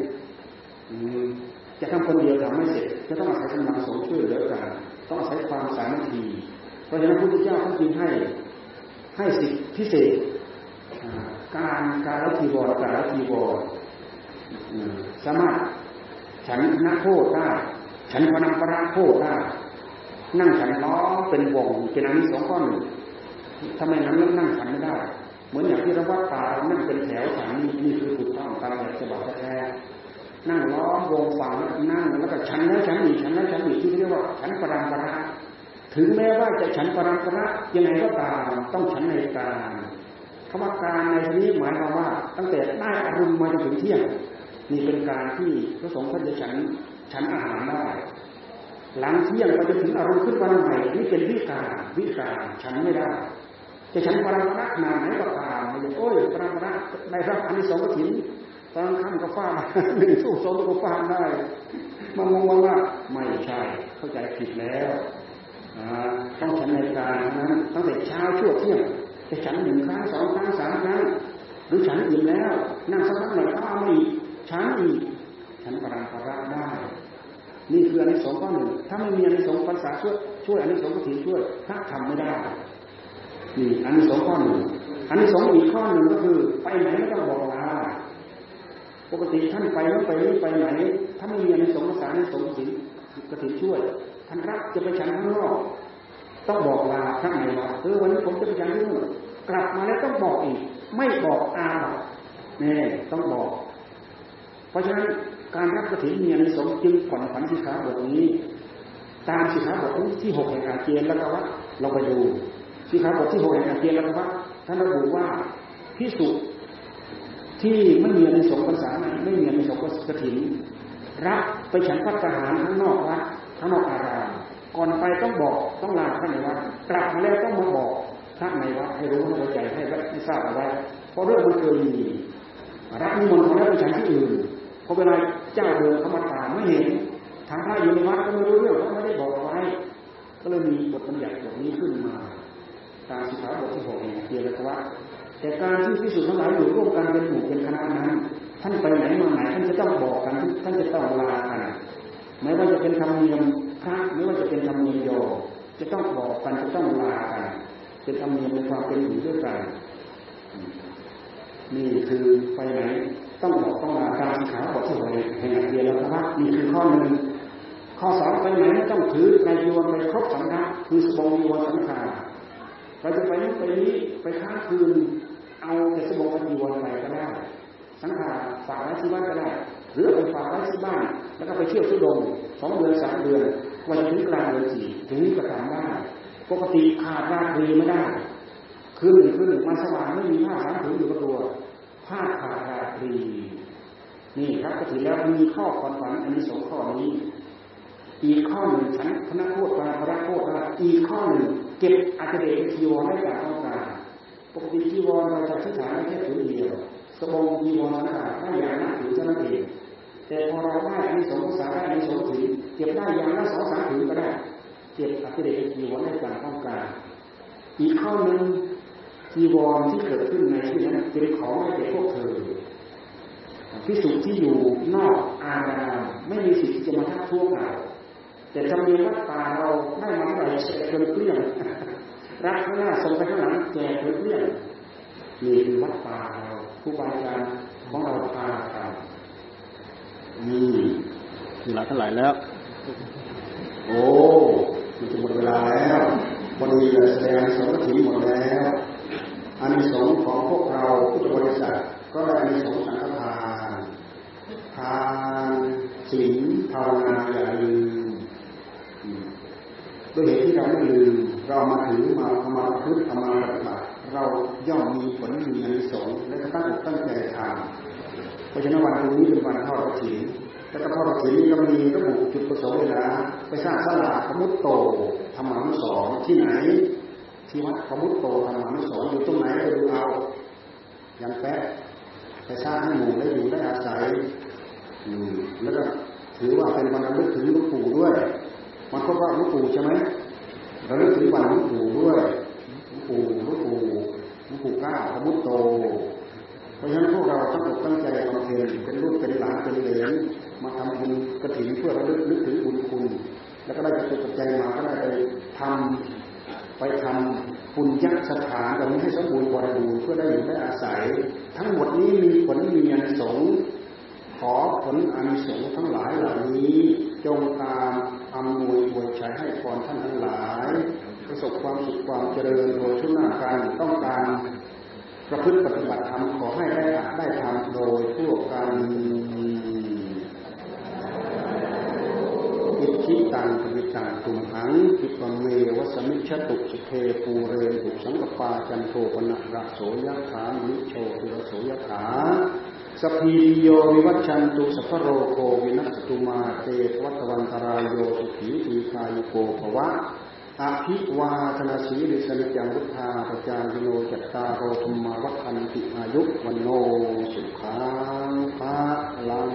จะทำคนเดียวทำไม่เสร็จ จะต้องอาศัยกำลังสงช่วยเหลือกันต้องอาศัยความสามัคคีเพราะฉะนั้นพระพุทธเจ้าท่านจึงให้ให้สิทธิพิเศษ การการละทีวรการละทีวรสามารถฉันนักโทษได้ฉันพนังประโทษได้นั่งฉันล้อเป็นวงเป็นอันนี้สองข้อนทำไมนั้นนั่งฉันไม่ได้ เหมือนอย่างที่เราว่าตานั่งเป็นแถวฉันนี่นี่คือถูกต้องตามแบบฉบับแท้นั่งล้อมวงฟังนั่งแล้วก็ฉันแล้วฉันอีกฉันแล้วฉันอีกที่เรียกว่าฉันปรังปราถึงแม้ว่าจะฉันปรังปรายังไงก็ตามต้องฉันในการ คำว่าการในที่นี้หมายความว่า ตั้งแต่ได้อารมณ์มาจนถึงเที่ยงนี่เป็นการที่พระสงฆ์ท่านจะฉันฉันอาหารได้หลังเที่ยงไปจนถึงอารมณ์ขึ้นวันใหม่นี่เป็นวิการวิการฉันไม่ได้จะฉันปราระนาไหนก็ตามโอ้ยปรามระในรับอันนี้สองกถินตอนค่ำก็ฟาดหนึ่งสู้สองก็ฟาดได้มามองว่าไม่ใช่เข้าใจผิดแล้วต้องฉันในการนั้นตั้งแต่เช้าชั่วเที่ยง จะฉันหนึ่งครั้งสองครั้งสามครั้งหรือฉันอิ่มแล้ว นั่งสักพักหน่อยข้าวอีกฉันอีกฉันปรางปราได้ นี่คืออันนี้สองข้อหนึ่งถ้าไม่มีอันนี้สองภาษาช่วยช่วยอันนี้สองกถิช่วยถ้าทำไม่ได้นี่อันนี้สองข้อหนึ่งอันนี้สองอีกข้อหนึ่งก็คือ ไปไหนไม่ต้องบอกลาปกติท่านไปแล้วไปนี่ไปไหนถ้าไม่มีอันนี้สองภาษาอันนี้สองกถิกถิช่วยท่านรับจะไปฉันข้างนอก ต้องบอกลาพระในวัดเออวันนี้ผมจะไปฉันที่นู่นกลับมาแล้วต้องบอกอีก ไม่บอกอาเนี่ยต้องบอก เพราะฉะนั้นการรับกระถิ่นมีอนิสงส์จึงผ่อนผันสิขาบทนี้ ตามสิขาบทที่หกแห่งอาเจียนแล้วก็ว่าเราไปดูสิขาบทที่หกแห่งอาเจียนแล้วก็ว่าท่านระบุว่าพิสุที่ไม่มีอนิสงส์ภาษาไหนไม่มีอนิสงส์กระถิ่นรับไปฉันพัฒหารข้างนอกวัดข้างนอกอาราม ก่อนไปต้องบอกต้องลาพระในวัดกลับมาแล้วต้องมาบอกพระในวัดให้รู้ให้เข้าใจให้ให้ทราบเอาไว้เพราะเรื่องมันเคยมีรับนิมนต์ของแล้วไปฉันที่อื่นพอเวลาเจ้าเดินเข้ามาตามไม่เห็นทางพระอยู่ในวัดก็ไม่รู้เรื่องเพราะไม่ได้บอกไว้ก็เลยมีบทบัญญัติบทนี้ขึ้นมาตามสิขาบทที่หกแห่งเทียรวัตแต่การที่พิสุทธิ์ทั้งหลายอยู่ร่วมกันเป็นหมู่เป็นคณะนั้นท่านไปไหนมาไหนท่านจะต้องบอกกันท่านจะต้องลากันไม่ว่าจะเป็นธรรมเนียม พระไม่ว่าจะเป็นธรรมเนียมโยจะต้องบอกกันจะต้องลากันเป็นธรรมเนียมในความเป็นอยู่ด้วยกันนี่คือไปไหนต้องบอกต้องลาการสิขาบทที่หกแห่งเดียรพระนี่คือข้อหนึ่งข้อสองไปไหนต้องถือในยวนไปครบสังฆะคือสบงยวนสังฆาเราจะไปนี้ไปนี้ไปค้างคืนเอาแต่สบงกับยวนไปก็ได้สังฆาฝากไว้ที่บ้านก็ได้หรือไปฝากไว้ที่บ้าน แล้วก็ไปเที่ยวทุดงสองเดือนสามเดือน วันถึงกลางเดือนสี่ถึงนี้ก็ทำได้ปกติขาดราตรีไม่ได้คืนหนึ่งคืนหนึ่งมาสว่างไม่มีผ้าสามผืนอยู่กับตัวผ้าขาดราตรี นี่ครับก็ถือแล้วมีข้อความฝันอันนี้สองข้อนี้ อีกข้อหนึ่งฉันคณะโทษปาพระโทษละอีกข้อหนึ่งเก็บอัจเดชจีวรได้จากต้องการปกติจีวรเราจะที่ฐานแค่ถือเดียวสบงจีวรสังขารได้อย่างนั้นถือเท่านั้นเองแต่พอเราได้อันนี้สองภาษาได้อันนี้สองถือ เก็บได้อย่างละสองสามถือก็ได้ เก็บอัจเดชจีวรได้จากต้องการ อีกข้อหนึ่งจีวรที่เกิดขึ้นในที่นั้นเป็นของให้แก่พวกเธอพิสุที่อยู่นอกอารามไม่มีสิทธิ์จะมาทักท้วงเราแต่จำเนียวัดป่าเราได้มาเมื่อไหร่แจกเกลี้ยงรักข้างหน้าส่งไปข้างหลังแจกเกลี้ยงนี่คือวัดป่าเราผู้บาอาจารย์ของเราพาทำนี่เวลาเท่าไหร่แล้ว โอ้มันจะหมดเวลาแล้ววันนี้แสดงสองถีหมดแล้วอันสงของพวกเราพุทธบริษัทก็ได้อันสงสังฆทานทานศีลภาวนาอย่าลืมด้วยเหตุที่เราไม่ลืมเรามาถือมาเอามาพึ่งเอามาปฏิบัติเราย่อมมีผลมีอานิสงส์และตั้งตั้งใจทำเพราะฉะนั้นวันนี้เป็นวันทอดกฐิน แล้วก็ทอดกฐินนี้ก็มีระบุจุดประสงค์เลยนะไปสร้างสลาพมุตโตธรรมานุสรที่ไหน ที่วัดพมุตโตธรรมานุสรอยู่ตรงไหนไปดูเอายังแป๊ะไปสร้างให้หมู่ได้อยู่ได้อาศัยอือแล้วก็ถือว่าเป็นวันระลึกถึงหลวงปู่ด้วยมันก็ว่าหลวงปู่ใช่ไหมระลึกถึงวันหลวงปู่ด้วยหลวงปู่หลวงปู่หลวงปู่ก้าพมุตโต ราะฉะนั้นพวกเราตั้งอกตั้งใจบำเพ็ญเป็นลูกเป็นหลานเป็นเหลนมาทำบุญกระถิ่นเพื่อระลึกนึกถึงบุญคุณ แล้วก็ได้จะตุกใจมาก็ได้ไปทำไปทำปุญญสถานตรงนี้ให้สมบูรณ์บริบูรณ์เพื่อได้อยู่ได้อาศัย ทั้งหมดนี้มีผลมีอานิสงส์ขอผลอานิสงส์ทั้งหลายเหล่านี้ จงตามอำนวยอวยชัยให้พรท่านทั้งหลาย ประสบความสุขความเจริญโดยทุกหน้าการต้องการ ประพฤติปฏิบัติธรรมขอให้ได้ได้ทำโดยทั่วกันอิทธิตังปวิตังตุมหังปิปเมวัสมิชตุสุเคปูเรตุสังกปาจันโทปนะระโสยัถามิโชตุระโสยถาสพีโยวิวัชันตุสัพโรโควินัสตุมาเตวัตวันตรายโยสุขีทีคายโกภวะ อภิวาธนาสีริสนิจังรุทธาปจารโนจัตตาโรธรรมวัฒนติอายุวันโนสุขังภะลัง